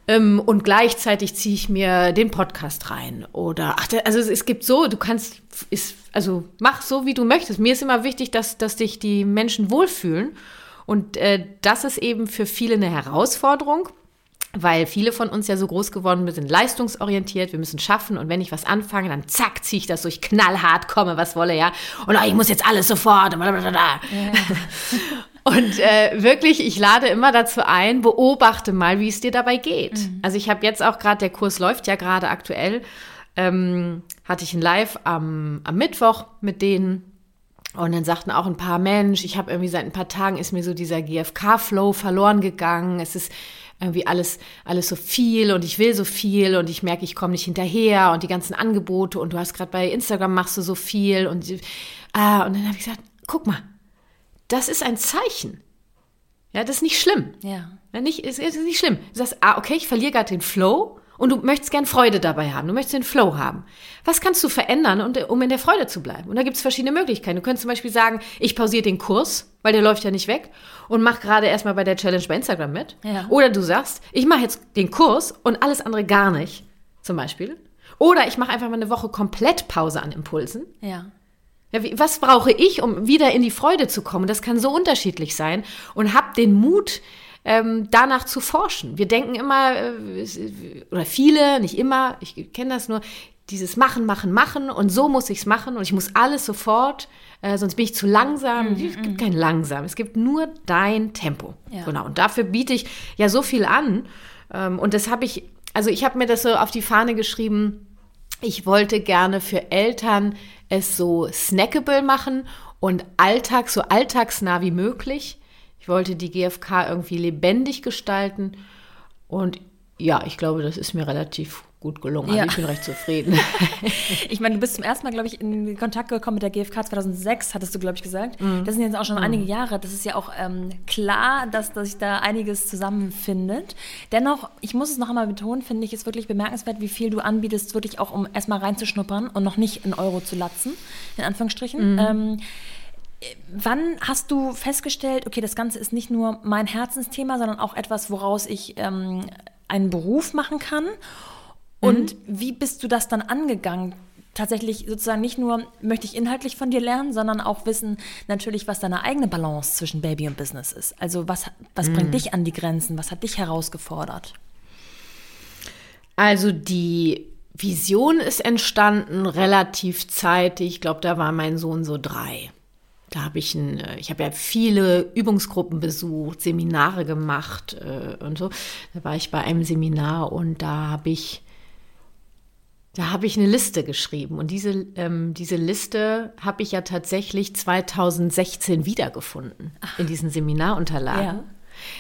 Ähm, und gleichzeitig ziehe ich mir den Podcast rein. Oder, ach, also es, es gibt so, du kannst, ist, also mach so, wie du möchtest. Mir ist immer wichtig, dass, dass dich die Menschen wohlfühlen. Und äh, das ist eben für viele eine Herausforderung weil viele von uns ja so groß geworden sind, leistungsorientiert, wir müssen schaffen und wenn ich was anfange, dann zack, ziehe ich das durch knallhart, komme, was wolle, ja. Und oh, ich muss jetzt alles sofort. Ja. Und äh, wirklich, ich lade immer dazu ein, beobachte mal, wie es dir dabei geht. Mhm. Also ich habe jetzt auch gerade, der Kurs läuft ja gerade aktuell, ähm, hatte ich ein Live am, am Mittwoch mit denen. Und dann sagten auch ein paar Mensch, ich habe irgendwie seit ein paar Tagen ist mir so dieser GFK-Flow verloren gegangen. Es ist irgendwie alles, alles so viel und ich will so viel und ich merke, ich komme nicht hinterher und die ganzen Angebote und du hast gerade bei Instagram machst du so viel und, ah, und dann habe ich gesagt, guck mal, das ist ein Zeichen. Ja, das ist nicht schlimm. Ja. ja nicht, ist, ist nicht schlimm. Du sagst, ah, okay, ich verliere gerade den Flow und du möchtest gern Freude dabei haben. Du möchtest den Flow haben. Was kannst du verändern, um in der Freude zu bleiben? Und da gibt es verschiedene Möglichkeiten. Du könntest zum Beispiel sagen, ich pausiere den Kurs, weil der läuft ja nicht weg und mach gerade erstmal bei der Challenge bei Instagram mit. Ja. Oder du sagst, ich mache jetzt den Kurs und alles andere gar nicht, zum Beispiel. Oder ich mache einfach mal eine Woche komplett Pause an Impulsen. Ja. Ja, wie, was brauche ich, um wieder in die Freude zu kommen? Das kann so unterschiedlich sein. Und hab den Mut, ähm, danach zu forschen. Wir denken immer, äh, oder viele, nicht immer, ich kenne das nur, dieses Machen, Machen, Machen und so muss ich es machen und ich muss alles sofort, äh, sonst bin ich zu langsam. Mhm, es gibt mhm. kein langsam, es gibt nur dein Tempo. Ja. Genau. Und dafür biete ich ja so viel an. Ähm, und das habe ich, also ich habe mir das so auf die Fahne geschrieben, ich wollte gerne für Eltern es so snackable machen und Alltag, so alltagsnah wie möglich. Ich wollte die GfK irgendwie lebendig gestalten. Und ja, ich glaube, das ist mir relativ gut gelungen. Also ja. ich bin recht zufrieden. ich meine, du bist zum ersten Mal, glaube ich, in Kontakt gekommen mit der GfK 2006, hattest du, glaube ich, gesagt. Mhm. Das sind jetzt auch schon mhm. einige Jahre. Das ist ja auch ähm, klar, dass, dass sich da einiges zusammenfindet. Dennoch, ich muss es noch einmal betonen, finde ich es wirklich bemerkenswert, wie viel du anbietest, wirklich auch, um erstmal reinzuschnuppern und noch nicht in Euro zu latzen, in Anführungsstrichen. Mhm. Ähm, Wann hast du festgestellt, okay, das Ganze ist nicht nur mein Herzensthema, sondern auch etwas, woraus ich ähm, einen Beruf machen kann? Und mhm. wie bist du das dann angegangen? Tatsächlich sozusagen nicht nur möchte ich inhaltlich von dir lernen, sondern auch wissen natürlich, was deine eigene Balance zwischen Baby und Business ist. Also was, was mhm. bringt dich an die Grenzen? Was hat dich herausgefordert? Also die Vision ist entstanden relativ zeitig. Ich glaube, da war mein Sohn so drei. Da habe ich ein, äh, ich habe ja viele Übungsgruppen besucht, Seminare gemacht äh, und so. Da war ich bei einem Seminar und da habe ich da habe ich eine Liste geschrieben und diese, ähm, diese Liste habe ich ja tatsächlich 2016 wiedergefunden Ach. in diesen Seminarunterlagen. Ja.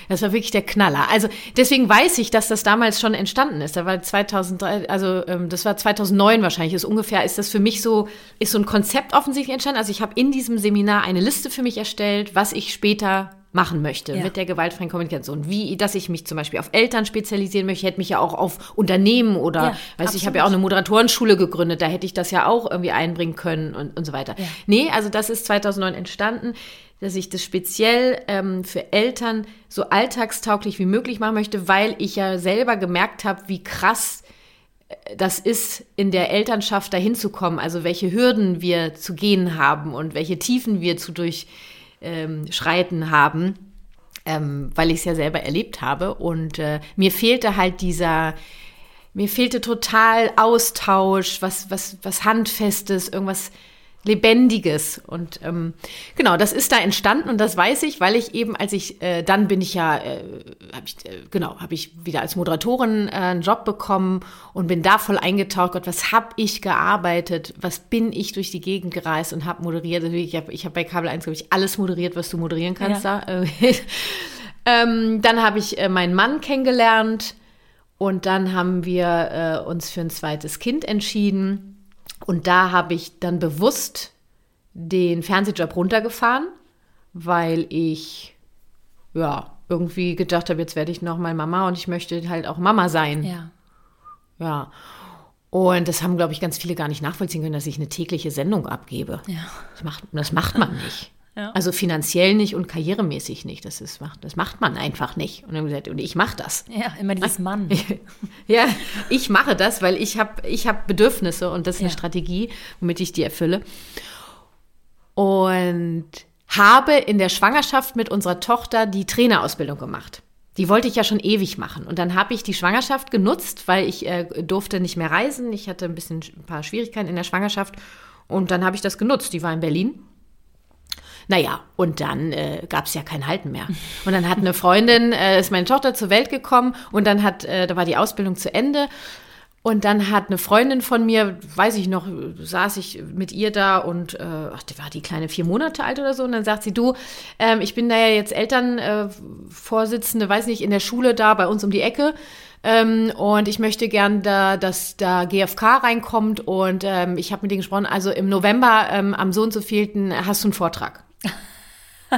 Das war wirklich der Knaller. Also deswegen weiß ich, dass das damals schon entstanden ist. Da war 2003, also ähm, das war 2009 wahrscheinlich. Ist ungefähr ist das für mich so ist so ein Konzept offensichtlich entstanden. Also ich habe in diesem Seminar eine Liste für mich erstellt, was ich später machen möchte ja. mit der gewaltfreien Kommunikation. Wie, dass ich mich zum Beispiel auf Eltern spezialisieren möchte, hätte mich ja auch auf Unternehmen oder, ja, weiß ich habe ja auch eine Moderatorenschule gegründet, da hätte ich das ja auch irgendwie einbringen können und, und so weiter. Ja. Nee, also das ist 2009 entstanden, dass ich das speziell ähm, für Eltern so alltagstauglich wie möglich machen möchte, weil ich ja selber gemerkt habe, wie krass äh, das ist, in der Elternschaft dahin zu kommen, also welche Hürden wir zu gehen haben und welche Tiefen wir zu durch ähm, schreiten haben, ähm, weil ich es ja selber erlebt habe. Und äh, mir fehlte halt dieser, mir fehlte total Austausch, was, was, was Handfestes, irgendwas Lebendiges. Und ähm, genau, das ist da entstanden und das weiß ich, weil ich eben, als ich, äh, dann bin ich ja, äh, hab ich, äh, genau, habe ich wieder als Moderatorin äh, einen Job bekommen und bin da voll eingetaucht. Gott, was habe ich gearbeitet? Was bin ich durch die Gegend gereist und habe moderiert? Also ich habe ich hab bei Kabel 1, glaube ich, alles moderiert, was du moderieren kannst ja. da. ähm, dann habe ich äh, meinen Mann kennengelernt und dann haben wir äh, uns für ein zweites Kind entschieden. Und da habe ich dann bewusst den Fernsehjob runtergefahren, weil ich ja irgendwie gedacht habe, jetzt werde ich noch mal Mama und ich möchte halt auch Mama sein. Ja. Ja. Und das haben, glaube ich, ganz viele gar nicht nachvollziehen können, dass ich eine tägliche Sendung abgebe. Ja. Das macht, das macht man nicht. Ja. Also finanziell nicht und karrieremäßig nicht. Das, ist, das macht man einfach nicht. Und, dann gesagt, und ich mache das. Ja, immer dieses Mann. ja, ich mache das, weil ich habe ich hab Bedürfnisse und das ist ja. eine Strategie, womit ich die erfülle. Und habe in der Schwangerschaft mit unserer Tochter die Trainerausbildung gemacht. Die wollte ich ja schon ewig machen. Und dann habe ich die Schwangerschaft genutzt, weil ich äh, durfte nicht mehr reisen. Ich hatte ein bisschen ein paar Schwierigkeiten in der Schwangerschaft. Und dann habe ich das genutzt. Die war in Berlin Naja, und dann äh, gab es ja kein Halten mehr. Und dann hat eine Freundin, äh, ist meine Tochter zur Welt gekommen und dann hat, äh, da war die Ausbildung zu Ende. Und dann hat eine Freundin von mir, weiß ich noch, saß ich mit ihr da und äh, ach, die war die kleine vier Monate alt oder so. Und dann sagt sie, du, ähm, ich bin da ja jetzt Elternvorsitzende, äh, weiß nicht, in der Schule da bei uns um die Ecke. Ähm, und ich möchte gern, da, dass da GfK reinkommt. Und ähm, ich habe mit denen gesprochen, also im November ähm, am so und so vielten hast du einen Vortrag.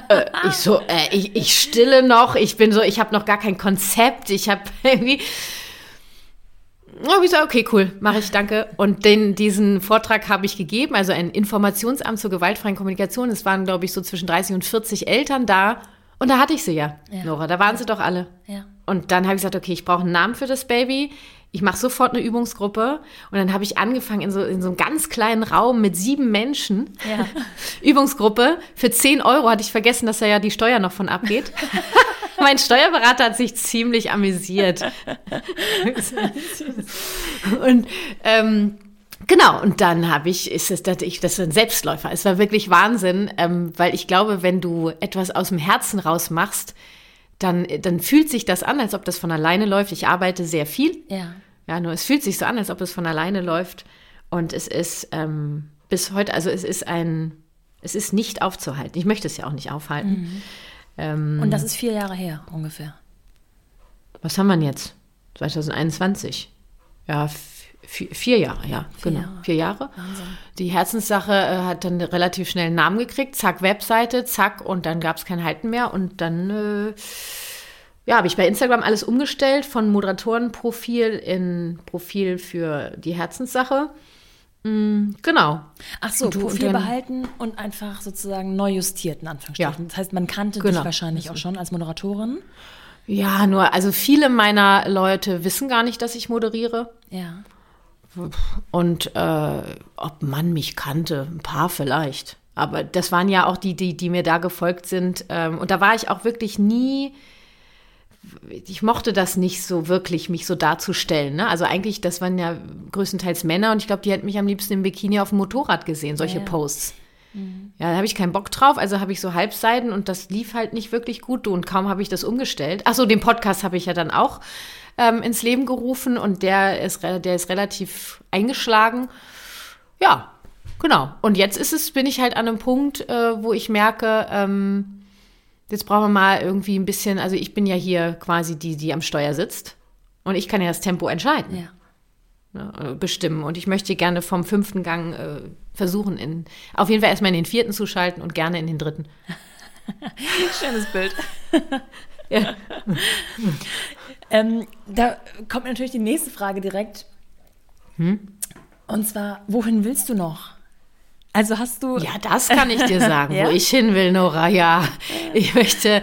Äh, ich so, äh, ich, ich stille noch, ich bin so, ich habe noch gar kein Konzept, ich habe irgendwie. Oh, ich so, okay, cool, mache ich, danke. Und den, diesen Vortrag habe ich gegeben, also ein Informationsamt zur gewaltfreien Kommunikation. Es waren, glaube ich, so zwischen 30 und 40 Eltern da. Und da hatte ich sie ja, ja. Nora. Da waren sie doch alle. Ja. Und dann habe ich gesagt, okay, ich brauche einen Namen für das Baby. Ich mache sofort eine Übungsgruppe. Und dann habe ich angefangen in so, in so einem ganz kleinen Raum mit sieben Menschen. Ja. Übungsgruppe. Für 10 Euro hatte ich vergessen, dass da ja die Steuer noch von abgeht. mein Steuerberater hat sich ziemlich amüsiert. und ähm, Genau, und dann habe ich, ist es, dass ich, das ist ein Selbstläufer. Es war wirklich Wahnsinn, ähm, weil ich glaube, wenn du etwas aus dem Herzen raus machst, dann, dann fühlt sich das an, als ob das von alleine läuft. Ich arbeite sehr viel. Ja. Ja, nur es fühlt sich so an, als ob es von alleine läuft. Und es ist ähm, bis heute, also es ist ein, es ist nicht aufzuhalten. Ich möchte es ja auch nicht aufhalten. Mhm. Ähm, und das ist vier Jahre her ungefähr. Was haben wir denn jetzt? 2021. Ja, Vier, vier, Jahre, ja, vier genau. Jahre. Vier Jahre. Wahnsinn. Die Herzenssache äh, hat dann relativ schnell einen Namen gekriegt. Zack, Webseite, zack, und dann gab es kein Halten mehr. Und dann, äh, ja, habe ich bei Instagram alles umgestellt von Moderatorenprofil in Profil für die Herzenssache. Mhm, genau. Ach so, du, Profil und dann, behalten und einfach sozusagen neu justiert, in Anführungsstrichen. Ja. Das heißt, man kannte genau. dich wahrscheinlich auch schon als Moderatorin. Ja, nur, also viele meiner Leute wissen gar nicht, dass ich moderiere. Ja. Und äh, ob man mich kannte, ein paar vielleicht. Aber das waren ja auch die, die, die mir da gefolgt sind. Ähm, und da war ich auch wirklich nie, ich mochte das nicht so wirklich, mich so darzustellen. Ne? Also eigentlich, das waren ja größtenteils Männer und ich glaube, die hätten mich am liebsten im Bikini auf dem Motorrad gesehen, solche ja. Posts. Mhm. Ja, da habe ich keinen Bock drauf, also habe ich so Halbseiten und das lief halt nicht wirklich gut und kaum habe ich das umgestellt. Achso, den Podcast habe ich ja dann auch ähm, ins Leben gerufen und der ist, der ist relativ eingeschlagen. Ja, genau. Und jetzt ist es, bin ich halt an einem Punkt, äh, wo ich merke, ähm, jetzt brauchen wir mal irgendwie ein bisschen, also ich bin ja hier quasi die, die am Steuer sitzt und ich kann ja das Tempo entscheiden. Ja. Ne, äh, bestimmen. Und ich möchte gerne vom fünften Gang äh, versuchen, in, auf jeden Fall erstmal in den vierten zu schalten und gerne in den dritten. Schönes Bild. ja. Ähm, da kommt natürlich die nächste Frage direkt. Hm? Und zwar, wohin willst du noch? Also hast du. Ja, das kann ich dir sagen, ja? wo ich hin will, Nora. Ja, ich möchte,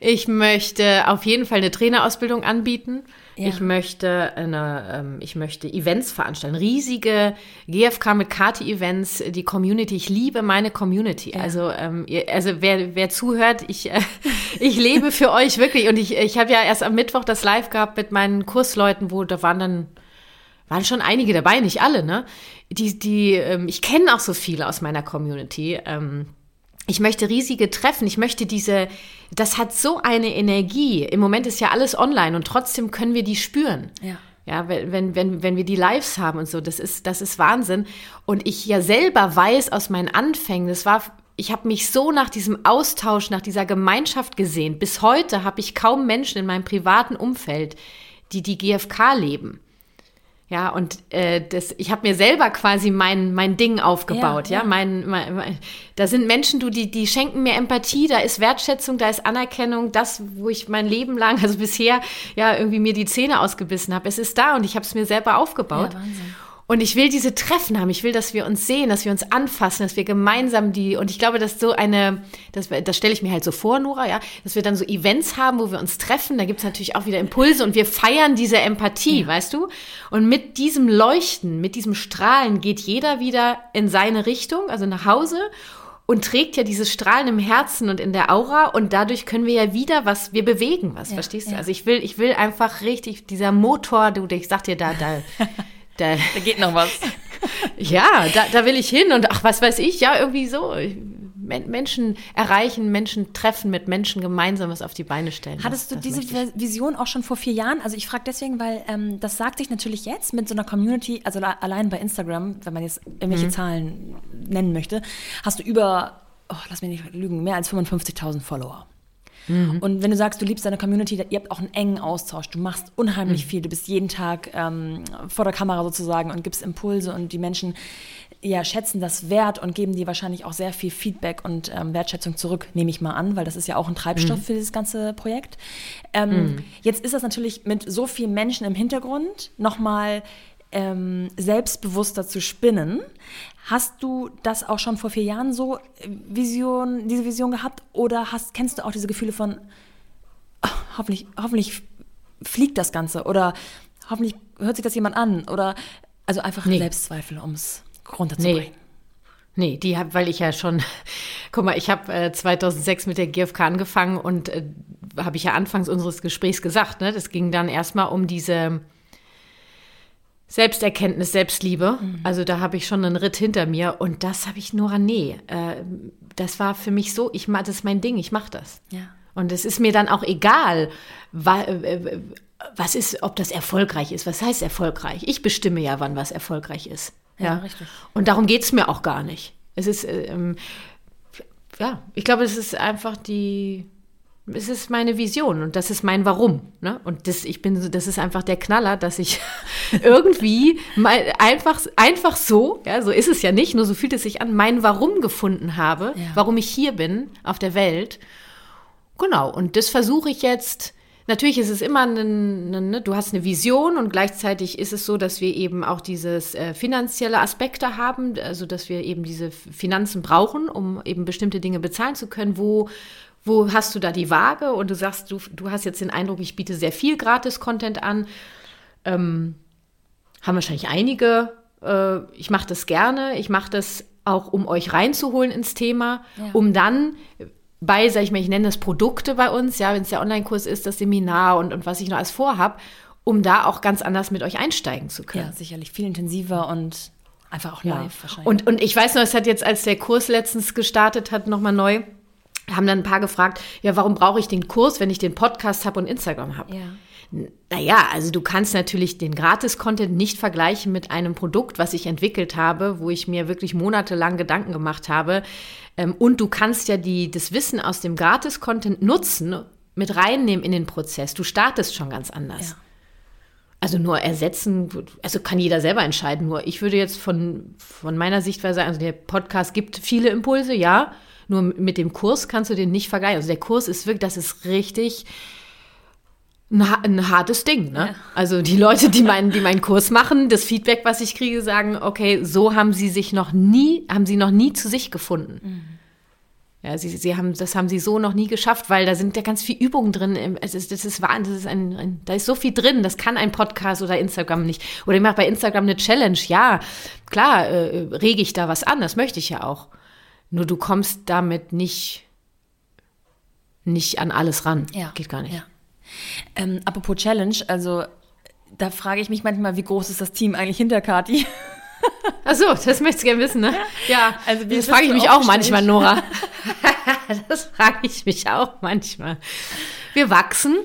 ich möchte auf jeden Fall eine Trainerausbildung anbieten. Ja. Ich möchte eine, ähm, ich möchte Events veranstalten, riesige GFK mit Karte-Events, die Community. Ich liebe meine Community. Ja. Also, ähm, ihr, also wer, wer zuhört, ich, äh, ich lebe für euch wirklich. Und ich, ich habe ja erst am Mittwoch das Live gehabt mit meinen Kursleuten, wo da waren dann waren schon einige dabei, nicht alle, ne? Die, die, ähm, ich kenne auch so viele aus meiner Community. Ich möchte riesige Treffen, ich möchte diese, das hat so eine Energie. Im Moment ist ja alles online und trotzdem können wir die spüren. Ja. Ja, wenn, wenn, wenn wir die Lives haben und so, das ist, das ist Wahnsinn. Und ich ja selber weiß aus meinen Anfängen, das war, ich habe mich so nach diesem Austausch, nach dieser Gemeinschaft gesehen. Bis heute habe ich kaum Menschen in meinem privaten Umfeld, die die GfK leben. Ja, und äh, das, ich habe mir selber quasi mein, mein Ding aufgebaut, ja. ja? Mein, mein, mein, da sind Menschen, du, die, die schenken mir Empathie, da ist Wertschätzung, da ist Anerkennung, das, wo ich mein Leben lang, also bisher ja irgendwie mir die Zähne ausgebissen habe. Es ist da und ich habe es mir selber aufgebaut. Ja, Wahnsinn. Und ich will diese Treffen haben. Ich will, dass wir uns sehen, dass wir uns anfassen, dass wir gemeinsam die, und ich glaube, dass so eine, das, das stelle ich mir halt so vor, Nora, ja, dass wir dann so Events haben, wo wir uns treffen. Da gibt's natürlich auch wieder Impulse und wir feiern diese Empathie, ja. weißt du? Und mit diesem Leuchten, mit diesem Strahlen geht jeder wieder in seine Richtung, also nach Hause und trägt ja dieses Strahlen im Herzen und in der Aura und dadurch können wir ja wieder was, wir bewegen was, ja, verstehst du? Ja. Also ich will, ich will einfach richtig, dieser Motor, du, ich sag dir da, da, Da, da geht noch was. ja, da, da will ich hin und ach, was weiß ich, ja, irgendwie so. Men Menschen erreichen, Menschen treffen, mit Menschen gemeinsam was auf die Beine stellen. Hattest das, du das diese Vision auch schon vor vier Jahren? Also ich frage deswegen, weil ähm, das sagt sich natürlich jetzt mit so einer Community, also allein bei Instagram, wenn man jetzt irgendwelche mhm. Zahlen nennen möchte, hast du über, oh, lass mich nicht lügen, mehr als 55.000 Follower. Mhm. Und wenn du sagst, du liebst deine Community, ihr habt auch einen engen Austausch, du machst unheimlich mhm. viel, du bist jeden Tag ähm, vor der Kamera sozusagen und gibst Impulse und die Menschen ja, schätzen das wert und geben dir wahrscheinlich auch sehr viel Feedback und ähm, Wertschätzung zurück, nehme ich mal an, weil das ist ja auch ein Treibstoff mhm. für dieses ganze Projekt. Ähm, mhm. Jetzt ist das natürlich mit so vielen Menschen im Hintergrund nochmal ähm, selbstbewusster zu spinnen. Hast du das auch schon vor vier Jahren so äh, Vision, diese Vision gehabt oder hast, kennst du auch diese Gefühle von oh, hoffentlich, hoffentlich fliegt das Ganze oder hoffentlich hört sich das jemand an oder also einfach nee. Selbstzweifel, um es runterzubringen? Nee. Nee, die hab, weil ich ja schon, guck mal, ich habe äh, 2006 mit der GfK angefangen und äh, habe ich ja anfangs unseres Gesprächs gesagt, ne, das ging dann erstmal um diese Selbsterkenntnis, Selbstliebe. Mhm. Also da habe ich schon einen Ritt hinter mir und das habe ich Nora, nee, äh, das war für mich so, ich das ist mein Ding, ich mache das. Ja. Und es ist mir dann auch egal, äh, was ist, ob das erfolgreich ist. Was heißt erfolgreich? Ich bestimme ja, wann was erfolgreich ist. Ja, ja richtig. Und darum geht es mir auch gar nicht. Es ist, ähm, ja, ich glaube, es ist einfach die, es ist meine Vision und das ist mein Warum. Ne? Und das, ich bin, das ist einfach der Knaller, dass ich irgendwie mal einfach, einfach so, ja, so ist es ja nicht, nur so fühlt es sich an, mein Warum gefunden habe, ja. warum ich hier bin auf der Welt. Genau. Und das versuche ich jetzt Natürlich ist es immer, ein, ein, ne, du hast eine Vision und gleichzeitig ist es so, dass wir eben auch dieses äh, finanzielle Aspekte haben, also dass wir eben diese Finanzen brauchen, um eben bestimmte Dinge bezahlen zu können. Wo, wo hast du da die Waage? Und du sagst, du, du hast jetzt den Eindruck, ich biete sehr viel Gratis-Content an. Ähm, haben wahrscheinlich einige. Äh, ich mache das gerne. Ich mache das auch, um euch reinzuholen ins Thema, ja. um dann bei, sag ich mal, ich nenne das Produkte bei uns, ja, wenn es der Online-Kurs ist, das Seminar und, und was ich noch alles vorhab, um da auch ganz anders mit euch einsteigen zu können. Ja, sicherlich viel intensiver und einfach auch live ja. wahrscheinlich. Und, und ich weiß noch, es hat jetzt, als der Kurs letztens gestartet hat, nochmal neu, haben dann ein paar gefragt, ja, warum brauche ich den Kurs, wenn ich den Podcast habe und Instagram habe? Ja. Naja, also du kannst natürlich den Gratis-Content nicht vergleichen mit einem Produkt, was ich entwickelt habe, wo ich mir wirklich monatelang Gedanken gemacht habe. Ähm, und du kannst ja die, das Wissen aus dem Gratis-Content nutzen, mit reinnehmen in den Prozess. Du startest schon ganz anders. Ja. Also nur ersetzen, also kann jeder selber entscheiden. Nur ich würde jetzt von, von meiner Sichtweise, also der Podcast gibt viele Impulse, ja. Nur mit dem Kurs kannst du den nicht vergleichen. Also der Kurs ist wirklich, das ist richtig ein, hartes Ding. Ne? Ja. Also die Leute, die meinen, die meinen Kurs machen, das Feedback, was ich kriege, sagen, okay, so haben sie sich noch nie, haben sie noch nie zu sich gefunden. Mhm. Ja, sie, sie haben, das haben sie so noch nie geschafft, weil da sind ja ganz viel Übungen drin. Es ist, das ist Wahnsinn, das ist ein, ein, da ist so viel drin. Das kann ein Podcast oder Instagram nicht. Oder ich mache bei Instagram eine Challenge. Ja, klar, äh, rege ich da was an. Das möchte ich ja auch. Nur du kommst damit nicht, nicht an alles ran. Ja. Geht gar nicht. Ja. Ähm, apropos Challenge, also da frage ich mich manchmal, wie groß ist das Team eigentlich hinter Kati? Ach so, das möchtest du gerne wissen, ne? Ja, also das frage ich mich auch manchmal, Nora. das frage ich mich auch manchmal. Wir wachsen.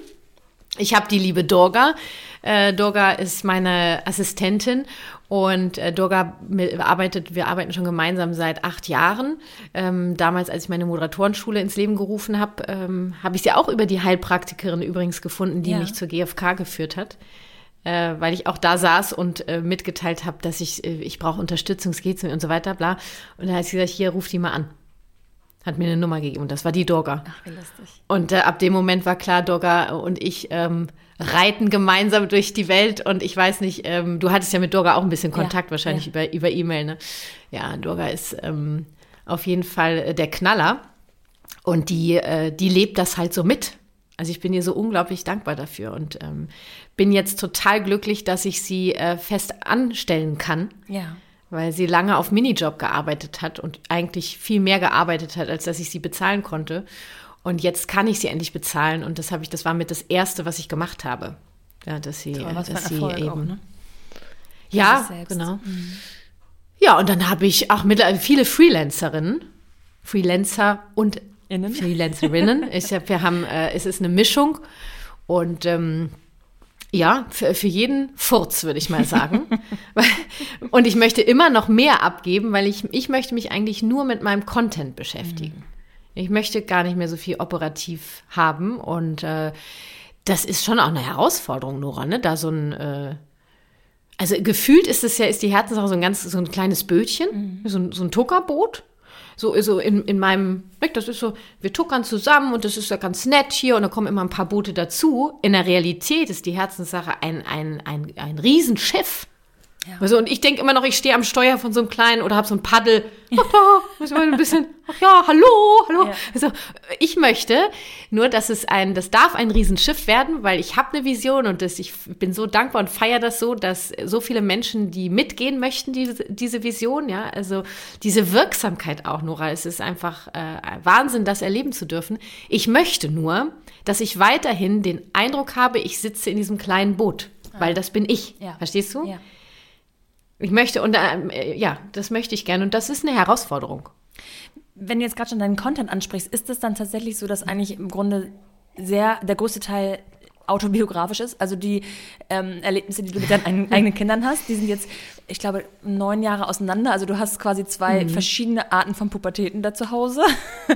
Ich habe die liebe Dorga. Äh, Dorga ist meine Assistentin und äh, Durga arbeitet, wir arbeiten schon gemeinsam seit acht Jahren. Ähm, damals, als ich meine Moderatorenschule ins Leben gerufen habe, ähm, habe ich sie auch über die Heilpraktikerin übrigens gefunden, die ja. mich zur GfK geführt hat. Äh, weil ich auch da saß und äh, mitgeteilt habe, dass ich, äh, ich brauche Unterstützung, es geht mir und so weiter, bla. Und dann hat sie gesagt, hier, ruf die mal an. Hat mir eine Nummer gegeben und das war die Dorga. Ach, wie lustig. Und äh, ab dem Moment war klar, Dorga und ich ähm, reiten gemeinsam durch die Welt und ich weiß nicht, ähm, du hattest ja mit Durga auch ein bisschen Kontakt ja, wahrscheinlich ja. über über E-Mail, ne? Ja, Durga ist ähm, auf jeden Fall äh, der Knaller und die äh, die lebt das halt so mit. Also ich bin ihr so unglaublich dankbar dafür und ähm, bin jetzt total glücklich, dass ich sie äh, fest anstellen kann. Ja. Weil sie lange auf Minijob gearbeitet hat und eigentlich viel mehr gearbeitet hat, als dass ich sie bezahlen konnte. Und jetzt kann ich sie endlich bezahlen und das habe ich, das war mit das erste, was ich gemacht habe. Ja, dass sie, was dass sie eben. Auch, ne? Ja, genau. Mhm. Ja, und dann habe ich auch mit viele Freelancerinnen. Freelancer und Innen. Freelancerinnen. Ich hab, wir haben, äh, es ist eine Mischung und ähm, ja, für, für jeden Furz, würde ich mal sagen. und ich möchte immer noch mehr abgeben, weil ich, ich möchte mich eigentlich nur mit meinem Content beschäftigen. Mhm. Ich möchte gar nicht mehr so viel operativ haben und äh, das ist schon auch eine Herausforderung, Nora, ne? Da so ein äh, also gefühlt ist es ja, ist die Herzenssache so ein ganz, so ein kleines Bötchen, mhm. so, ein, so ein Tuckerboot. So, so in, in meinem, das ist so, wir tuckern zusammen und das ist ja ganz nett hier und da kommen immer ein paar Boote dazu. In der Realität ist die Herzenssache ein, ein, ein, ein Riesenschiff. Ja. Also, und ich denke immer noch, ich stehe am Steuer von so einem kleinen oder habe so ein Paddel. Ach da, muss man ein bisschen, ach ja, hallo, hallo. Ja. Also, ich möchte nur, dass es ein, das darf ein Riesenschiff werden, weil ich habe eine Vision und das, ich bin so dankbar und feiere das so, dass so viele Menschen, die mitgehen möchten, diese, diese Vision, ja, also diese Wirksamkeit auch, Nora, es ist einfach äh, Wahnsinn, das erleben zu dürfen. Ich möchte nur, dass ich weiterhin den Eindruck habe, ich sitze in diesem kleinen Boot, weil das bin ich. Ja. Verstehst du? Ja. Ich möchte, und äh, ja, das möchte ich gerne. Und das ist eine Herausforderung. Wenn du jetzt gerade schon deinen Content ansprichst, ist es dann tatsächlich so, dass eigentlich im Grunde sehr der größte Teil autobiografisch ist. Also die ähm, Erlebnisse, die du mit deinen eigenen Kindern hast, die sind jetzt, ich glaube, neun Jahre auseinander. Also du hast quasi zwei mhm. verschiedene Arten von Pubertäten da zu Hause.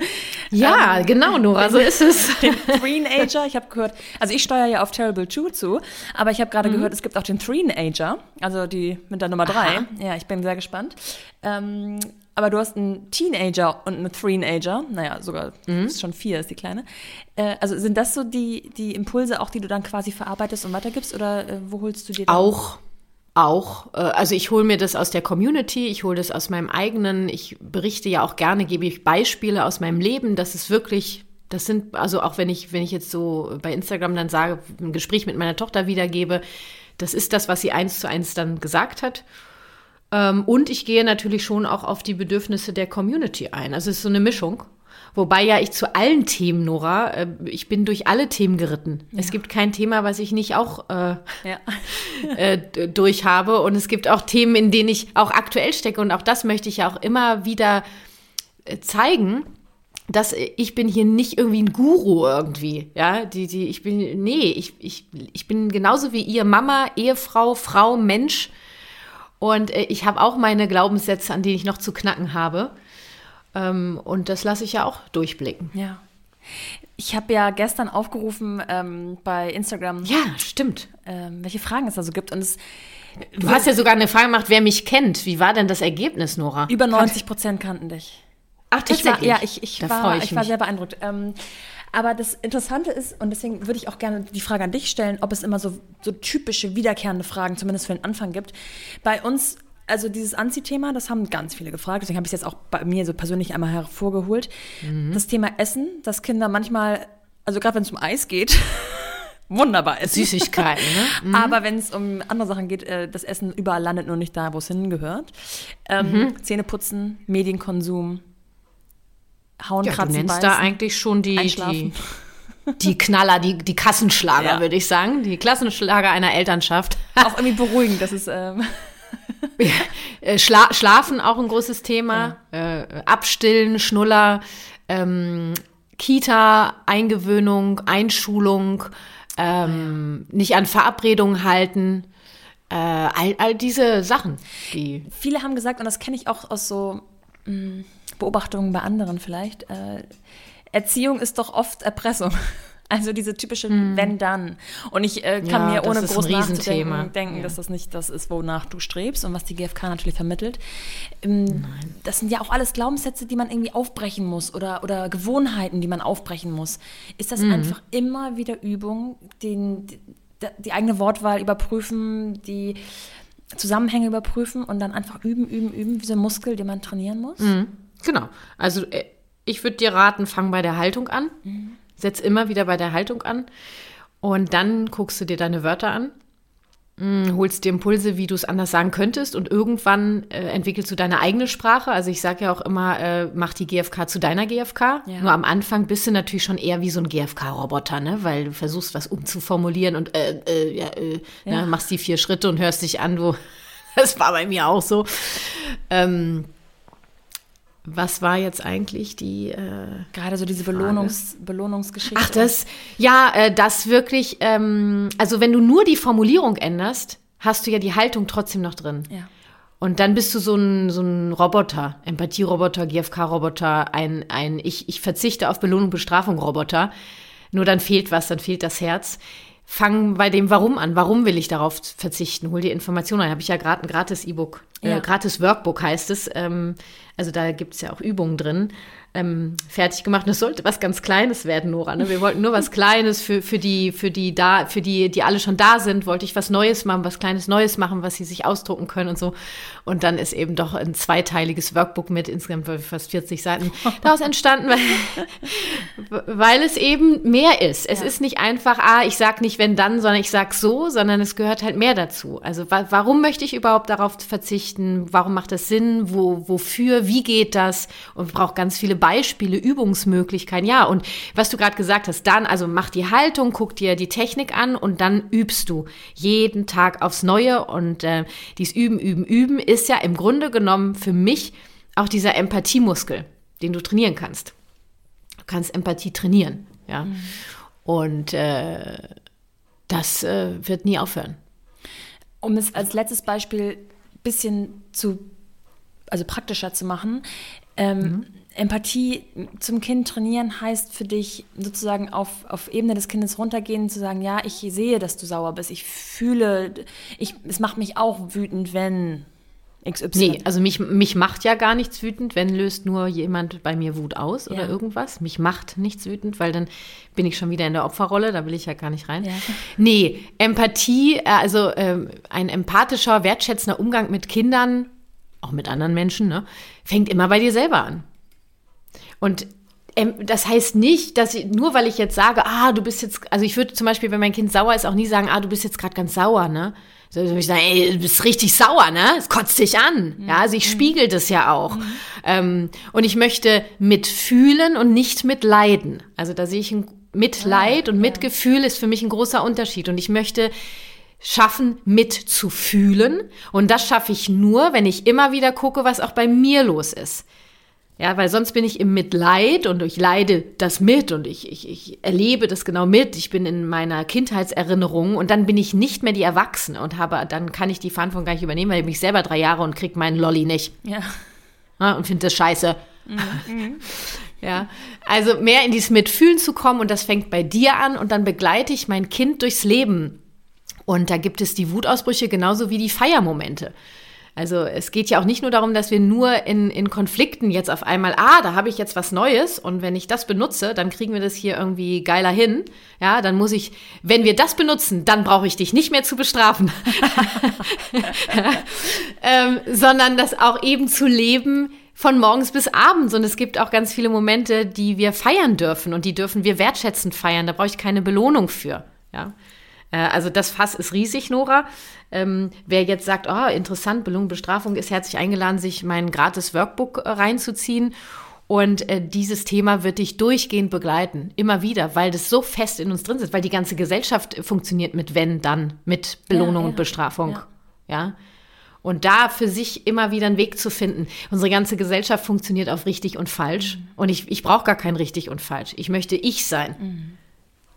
Ja, ähm, genau, Nora, so ist es. Den Three-Ager, ich habe gehört, also ich steuere ja auf Terrible 2 zu, aber ich habe gerade mhm. gehört, es gibt auch den Three-Ager, also die mit der Nummer drei. Ja, ich bin sehr gespannt. Ähm, aber du hast einen Teenager und einen Threenager, naja, sogar mhm. ist schon vier, ist die kleine. Äh, also sind das so die, die Impulse auch, die du dann quasi verarbeitest und weitergibst oder äh, wo holst du dir das? Auch. Auch. Äh, also ich hole mir das aus der Community, ich hole das aus meinem eigenen, ich berichte ja auch gerne, gebe ich Beispiele aus meinem Leben. Das ist wirklich, das sind, also auch wenn ich, wenn ich jetzt so bei Instagram dann sage, ein Gespräch mit meiner Tochter wiedergebe, das ist das, was sie eins zu eins dann gesagt hat. Ähm, und ich gehe natürlich schon auch auf die Bedürfnisse der Community ein. Also es ist so eine Mischung. Wobei ja ich zu allen Themen, Nora, äh, ich bin durch alle Themen geritten. Ja. Es gibt kein Thema, was ich nicht auch äh, ja. äh, durch habe. Und es gibt auch Themen, in denen ich auch aktuell stecke. Und auch das möchte ich ja auch immer wieder äh, zeigen dass ich bin hier nicht irgendwie ein Guru irgendwie, ja, die, die, ich bin, nee, ich, ich, ich bin genauso wie ihr Mama, Ehefrau, Frau, Mensch, und äh, ich habe auch meine Glaubenssätze, an denen ich noch zu knacken habe. Ähm, und das lasse ich ja auch durchblicken. Ja. Ich habe ja gestern aufgerufen ähm, bei Instagram. Ja, stimmt. Ähm, welche Fragen es da so gibt. Und es, du hast ja sogar eine Frage gemacht, wer mich kennt. Wie war denn das Ergebnis, Nora? Über 90 Prozent kannten dich. Ach, tatsächlich? Ich war, ja, ich, ich, war, ich, ich war sehr beeindruckt. Ähm, aber das Interessante ist, und deswegen würde ich auch gerne die Frage an dich stellen, ob es immer so, so typische, wiederkehrende Fragen, zumindest für den Anfang gibt. Bei uns also dieses Anziehthema, das haben ganz viele gefragt, deswegen habe ich es jetzt auch bei mir so persönlich einmal hervorgeholt. Mhm. Das Thema Essen, dass Kinder manchmal, also gerade wenn es um Eis geht, wunderbar essen. Süßigkeiten, ne? Mhm. Aber wenn es um andere Sachen geht, äh, das Essen überall landet nur nicht da, wo es hingehört. Ähm, mhm. Zähne putzen, Medienkonsum, hauen, ja, kratzen, du nennst beißen, da eigentlich schon die, die, die, Knaller, die, die Kassenschlager, ja. würde ich sagen. Die Klassenschlager einer Elternschaft. Auch irgendwie beruhigend, das ist... Ähm äh, Schla Schlafen auch ein großes Thema. Ja. Äh, Abstillen, Schnuller, ähm, Kita, Eingewöhnung, Einschulung, ähm, ja. nicht an Verabredungen halten. Äh, all, all diese Sachen. Die Viele haben gesagt, und das kenne ich auch aus so mh, mm, Beobachtungen bei anderen vielleicht, äh, Erziehung ist doch oft Erpressung. Also diese typische mm. wenn dann. Und ich äh, kann ja, mir ohne groß nachzudenken denken, ja. dass das nicht das ist, wonach du strebst und was die GfK natürlich vermittelt. Ähm, das sind ja auch alles Glaubenssätze, die man irgendwie aufbrechen muss oder, oder Gewohnheiten, die man aufbrechen muss. Ist das mm. einfach immer wieder Übung, den, die, die eigene Wortwahl überprüfen, die Zusammenhänge überprüfen und dann einfach üben, üben, üben, wie so ein Muskel, den man trainieren muss? Mm. Genau. Also äh, ich würde dir raten, fang bei der Haltung an. Mhm. Setz immer wieder bei der Haltung an. Und dann guckst du dir deine Wörter an, hm, holst dir Impulse, wie du es anders sagen könntest. Und irgendwann äh, entwickelst du deine eigene Sprache. Also ich sage ja auch immer, äh, mach die GFK zu deiner GFK. Ja. Nur am Anfang bist du natürlich schon eher wie so ein GFK-Roboter, ne? weil du versuchst, was umzuformulieren und äh, äh, ja, äh, ja. Ne? machst die vier Schritte und hörst dich an, wo das war bei mir auch so. Ähm, Was war jetzt eigentlich die. Äh, Gerade so diese Belohnungs Belohnungsgeschichte. Ach, das, ja, äh, das wirklich, ähm, also wenn du nur die Formulierung änderst, hast du ja die Haltung trotzdem noch drin. Ja. Und dann bist du so ein, so ein Roboter, Empathie-Roboter, GFK-Roboter, ein, ein ich, ich verzichte auf Belohnung, Bestrafung Roboter. Nur dann fehlt was, dann fehlt das Herz. Fang bei dem Warum an. Warum will ich darauf verzichten? Hol dir Informationen ein. Habe ich ja gerade ein gratis E-Book, äh, Ja. gratis Workbook heißt es. Ähm, also da gibt's ja auch Übungen drin. Ähm, fertig gemacht. Und es sollte was ganz Kleines werden, Nora. Ne? Wir wollten nur was Kleines für, für die, für die da, für die, die alle schon da sind, wollte ich was Neues machen, was Kleines Neues machen, was sie sich ausdrucken können und so. Und dann ist eben doch ein zweiteiliges Workbook mit insgesamt fast 40 Seiten daraus entstanden, weil, weil es eben mehr ist. Es Ja. ist nicht einfach, ah, ich sag nicht wenn dann, sondern ich sag so, sondern es gehört halt mehr dazu. Also wa warum möchte ich überhaupt darauf verzichten? Warum macht das Sinn? Wo, wofür? Wie geht das? Und braucht ganz viele Beispiele, Übungsmöglichkeiten. Ja, und was du gerade gesagt hast, dann, also mach die Haltung, guck dir die Technik an und dann übst du jeden Tag aufs Neue. Und äh, dies Üben, Üben, Üben ist ja im Grunde genommen für mich auch dieser Empathiemuskel, den du trainieren kannst. Du kannst Empathie trainieren, ja. Und äh, das äh, wird nie aufhören. Um es als letztes Beispiel ein bisschen zu, also praktischer zu machen, ähm, Empathie zum Kind trainieren heißt für dich sozusagen auf, auf Ebene des Kindes runtergehen, zu sagen, ja, ich sehe, dass du sauer bist, ich fühle, ich, es macht mich auch wütend, wenn XY. Nee, also mich, mich macht ja gar nichts wütend, wenn löst nur jemand bei mir Wut aus oder Ja. irgendwas. Mich macht nichts wütend, weil dann bin ich schon wieder in der Opferrolle, da will ich ja gar nicht rein. Ja. Nee, Empathie, äh, also ähm, ein empathischer, wertschätzender Umgang mit Kindern, auch mit anderen Menschen, ne, fängt immer bei dir selber an. Und ähm, das heißt nicht, dass ich, nur weil ich jetzt sage, ah, du bist jetzt, also ich würde zum Beispiel, wenn mein Kind sauer ist, auch nie sagen, ah, du bist jetzt gerade ganz sauer, ne? So würde ich sagen, ey, du bist richtig sauer, ne? Es kotzt dich an. Ja, also ich spiegel das ja auch. Ähm, und ich möchte mitfühlen und nicht mitleiden. Also da sehe ich ein Mitleid und Mitgefühl ist für mich ein großer Unterschied. Und ich möchte schaffen, mitzufühlen. Und das schaffe ich nur, wenn ich immer wieder gucke, was auch bei mir los ist. Ja, weil sonst bin ich im Mitleid und ich leide das mit und ich, ich, ich erlebe das genau mit. Ich bin in meiner Kindheitserinnerung und dann bin ich nicht mehr die Erwachsene und habe, dann kann ich die Verantwortung gar nicht übernehmen, weil ich mich selber drei Jahre und krieg meinen Lolli nicht. Ja. Ja, und finde das scheiße. ja, also mehr in dieses Mitfühlen zu kommen und das fängt bei dir an und dann begleite ich mein Kind durchs Leben. Und da gibt es die Wutausbrüche genauso wie die Feiermomente. Also es geht ja auch nicht nur darum, dass wir nur in, in Konflikten jetzt auf einmal, ah, da habe ich jetzt was Neues und wenn ich das benutze, dann kriegen wir das hier irgendwie geiler hin. Ja, dann muss ich, wenn wir das benutzen, dann brauche ich dich nicht mehr zu bestrafen. ähm, sondern das auch eben zu leben von morgens bis abends. Und es gibt auch ganz viele Momente, die wir feiern dürfen und die dürfen wir wertschätzend feiern. Da brauche ich keine Belohnung für. Ja. Äh, Also das Fass ist riesig, Nora. Ähm, wer jetzt sagt, oh, interessant, Belohnung, Bestrafung, ist herzlich eingeladen, sich mein gratis Workbook äh, reinzuziehen. Und äh, dieses Thema wird dich durchgehend begleiten, immer wieder, weil das so fest in uns drin ist, weil die ganze Gesellschaft funktioniert mit wenn, dann, mit Belohnung ja. und Bestrafung. Ja. ja. Und da für sich immer wieder einen Weg zu finden. Unsere ganze Gesellschaft funktioniert auf richtig und falsch. Und ich, ich brauche gar kein richtig und falsch. Ich möchte ich sein.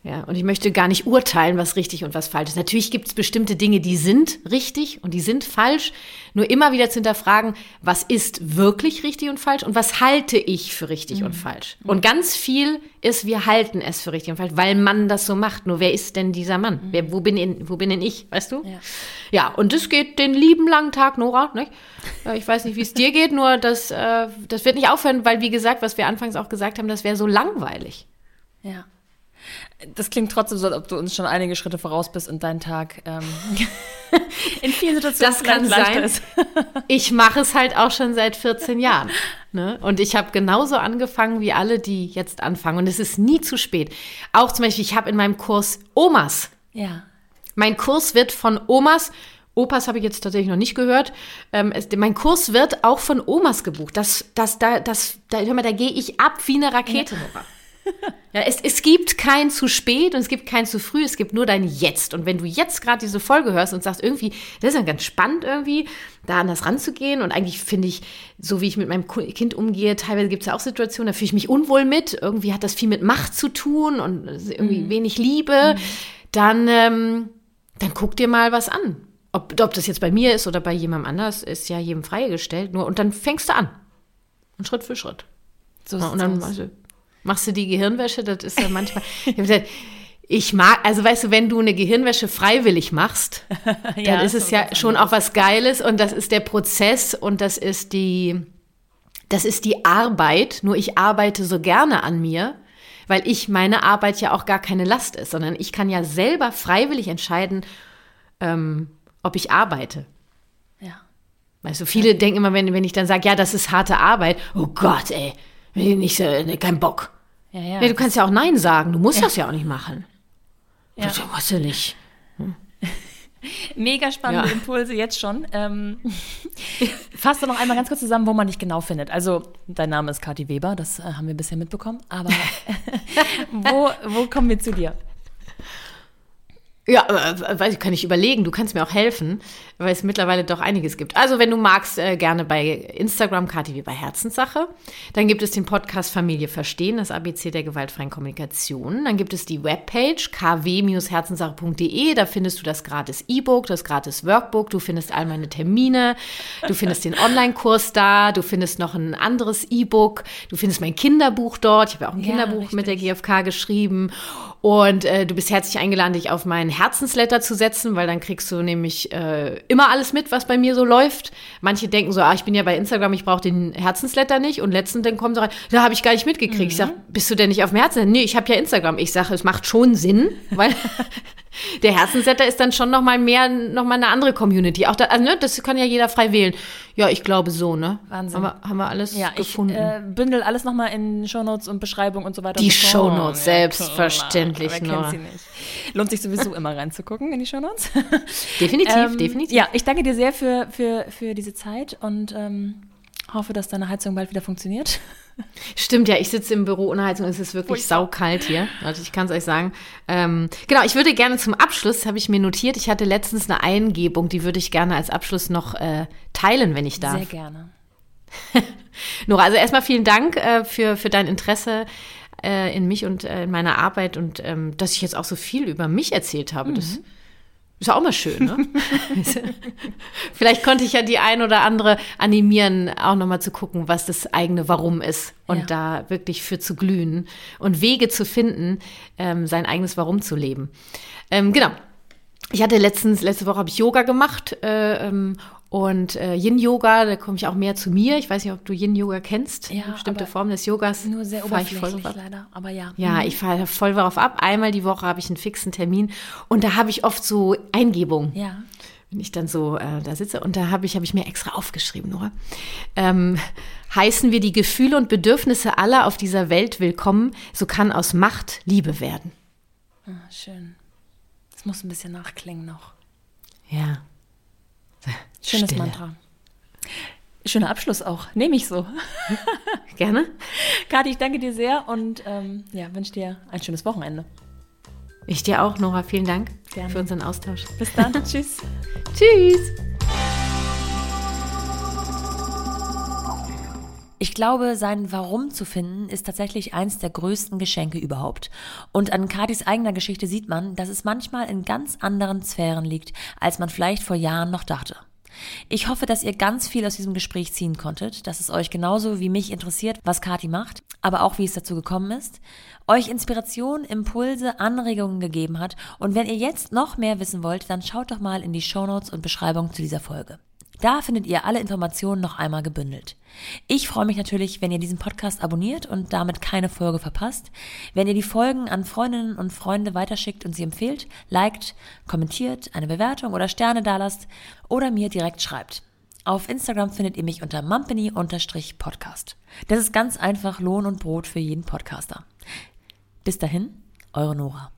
Ja, und ich möchte gar nicht urteilen, was richtig und was falsch ist. Natürlich gibt es bestimmte Dinge, die sind richtig und die sind falsch. Nur immer wieder zu hinterfragen, was ist wirklich richtig und falsch und was halte ich für richtig und falsch. Und ganz viel ist, wir halten es für richtig und falsch, weil man das so macht. Nur wer ist denn dieser Mann? Wer, wo, bin in, wo bin denn ich, weißt du? Ja. Ja, und das geht den lieben langen Tag, Nora. Nicht? Ja, Ich weiß nicht, wie es dir geht, nur das, äh, das wird nicht aufhören, weil, wie gesagt, was wir anfangs auch gesagt haben, das wäre so langweilig. Ja. Das klingt trotzdem so, als ob du uns schon einige Schritte voraus bist und dein Tag ähm, in vielen Situationen Das kann sein. ist. Ich mache es halt auch schon seit 14 Jahren. Ne? Und ich habe genauso angefangen wie alle, die jetzt anfangen. Und es ist nie zu spät. Auch zum Beispiel, ich habe in meinem Kurs Omas. Ja. Mein Kurs wird von Omas, Opas habe ich jetzt tatsächlich noch nicht gehört. Ähm, es, mein Kurs wird auch von Omas gebucht. Das, das, da, das, da, hör mal, da gehe ich ab wie eine Rakete. Nora. Ja, es, es gibt kein zu spät und es gibt kein zu früh, es gibt nur dein Jetzt. Und wenn du jetzt gerade diese Folge hörst und sagst, irgendwie, das ist ja ganz spannend irgendwie, da anders ranzugehen. Und eigentlich finde ich, so wie ich mit meinem Kind umgehe, teilweise gibt es ja auch Situationen, da fühle ich mich unwohl mit. Irgendwie hat das viel mit Macht zu tun und irgendwie mhm. wenig Liebe. Mhm. Dann, ähm, dann guck dir mal was an. Ob, ob das jetzt bei mir ist oder bei jemandem anders, ist ja jedem freigestellt. Nur, und dann fängst du an. Und Schritt für Schritt. So und dann also, machst du die Gehirnwäsche, das ist ja manchmal. ich mag, also weißt du, wenn du eine Gehirnwäsche freiwillig machst, dann ja, ist es ja schon auch was Geiles und das ist der Prozess und das ist die, das ist die Arbeit. Nur ich arbeite so gerne an mir, weil ich meine Arbeit ja auch gar keine Last ist, sondern ich kann ja selber freiwillig entscheiden, ähm, ob ich arbeite. Ja. Weißt du, viele ja. denken immer, wenn, wenn ich dann sage, ja, das ist harte Arbeit, oh Gott, ey, nicht, äh, kein Bock. Ja, ja. Nee, du kannst ja auch Nein sagen. Du musst ja. das ja auch nicht machen. Ja. Das musst du nicht. Hm. Mega spannende ja. Impulse jetzt schon. Ähm, fass doch noch einmal ganz kurz zusammen, wo man dich genau findet. Also, dein Name ist Kathi Weber, das äh, haben wir bisher mitbekommen. Aber wo, wo kommen wir zu dir? Ja, weiß ich, kann ich überlegen. Du kannst mir auch helfen, weil es mittlerweile doch einiges gibt. Also, wenn du magst, äh, gerne bei Instagram, Kati wie bei Herzenssache. Dann gibt es den Podcast Familie Verstehen, das ABC der gewaltfreien Kommunikation. Dann gibt es die Webpage kw-herzenssache.de. Da findest du das gratis E-Book, das gratis Workbook. Du findest all meine Termine. Du findest den Online-Kurs da. Du findest noch ein anderes E-Book. Du findest mein Kinderbuch dort. Ich habe ja auch ein Kinderbuch ja, mit der GfK geschrieben. Und äh, du bist herzlich eingeladen, dich auf meinen Herzensletter zu setzen, weil dann kriegst du nämlich äh, immer alles mit, was bei mir so läuft. Manche denken so, ah, ich bin ja bei Instagram, ich brauche den Herzensletter nicht. Und letztens dann kommen sie rein, da habe ich gar nicht mitgekriegt. Mhm. Ich sag, bist du denn nicht auf dem Herzen? Nee, ich habe ja Instagram. Ich sage, es macht schon Sinn, weil der Herzensletter ist dann schon noch mal mehr, noch mal eine andere Community. Auch da, also, ne, das kann ja jeder frei wählen. Ja, ich glaube so, ne? Wahnsinn. Haben wir, haben wir alles ja, gefunden. Ich äh, bündel alles noch mal in Shownotes und Beschreibung und so weiter. Die Shownotes, ja, selbstverständlich. Wer kennt sie nicht. Lohnt sich sowieso immer reinzugucken in die Shownotes. Definitiv, ähm, definitiv. Ja, ich danke dir sehr für, für, für diese Zeit und ähm, hoffe, dass deine Heizung bald wieder funktioniert. Stimmt, ja, ich sitze im Büro ohne Heizung, es ist wirklich saukalt hier. Also ich kann es euch sagen. Ähm, genau, ich würde gerne zum Abschluss, habe ich mir notiert, ich hatte letztens eine Eingebung, die würde ich gerne als Abschluss noch äh, teilen, wenn ich darf. Sehr gerne. Nora, also erstmal vielen Dank äh, für, für dein Interesse äh, in mich und äh, in meiner Arbeit und ähm, dass ich jetzt auch so viel über mich erzählt habe. Mhm. Das ist ja auch mal schön, ne? Vielleicht konnte ich ja die ein oder andere animieren, auch nochmal zu gucken, was das eigene Warum ist und ja. da wirklich für zu glühen und Wege zu finden, ähm, sein eigenes Warum zu leben. Ähm, genau. Ich hatte letztens, letzte Woche habe ich Yoga gemacht äh, ähm, und äh, Yin-Yoga, da komme ich auch mehr zu mir. Ich weiß nicht, ob du Yin-Yoga kennst. Ja, bestimmte Formen des Yogas. Nur sehr oberflächlich leider, aber ja. Ja, mhm. ich fahre voll darauf ab. Einmal die Woche habe ich einen fixen Termin und da habe ich oft so Eingebungen. Ja. Wenn ich dann so äh, da sitze und da habe ich, hab ich mir extra aufgeschrieben, Nora. Ähm, heißen wir die Gefühle und Bedürfnisse aller auf dieser Welt willkommen, so kann aus Macht Liebe werden. Ah, schön. Muss ein bisschen nachklingen noch. Ja. Schönes Stille. Mantra. Schöner Abschluss auch. Nehme ich so. Gerne. Kathi, ich danke dir sehr und ähm, ja, wünsche dir ein schönes Wochenende. Ich dir auch, Nora. Vielen Dank Gerne. für unseren Austausch. Bis dann. Tschüss. Tschüss. Ich glaube, sein Warum zu finden ist tatsächlich eins der größten Geschenke überhaupt. Und an Kadis eigener Geschichte sieht man, dass es manchmal in ganz anderen Sphären liegt, als man vielleicht vor Jahren noch dachte. Ich hoffe, dass ihr ganz viel aus diesem Gespräch ziehen konntet, dass es euch genauso wie mich interessiert, was Kati macht, aber auch wie es dazu gekommen ist, euch Inspiration, Impulse, Anregungen gegeben hat und wenn ihr jetzt noch mehr wissen wollt, dann schaut doch mal in die Shownotes und Beschreibung zu dieser Folge. Da findet ihr alle Informationen noch einmal gebündelt. Ich freue mich natürlich, wenn ihr diesen Podcast abonniert und damit keine Folge verpasst, wenn ihr die Folgen an Freundinnen und Freunde weiterschickt und sie empfehlt, liked, kommentiert, eine Bewertung oder Sterne dalasst oder mir direkt schreibt. Auf Instagram findet ihr mich unter mumpany-podcast. Das ist ganz einfach Lohn und Brot für jeden Podcaster. Bis dahin, eure Nora.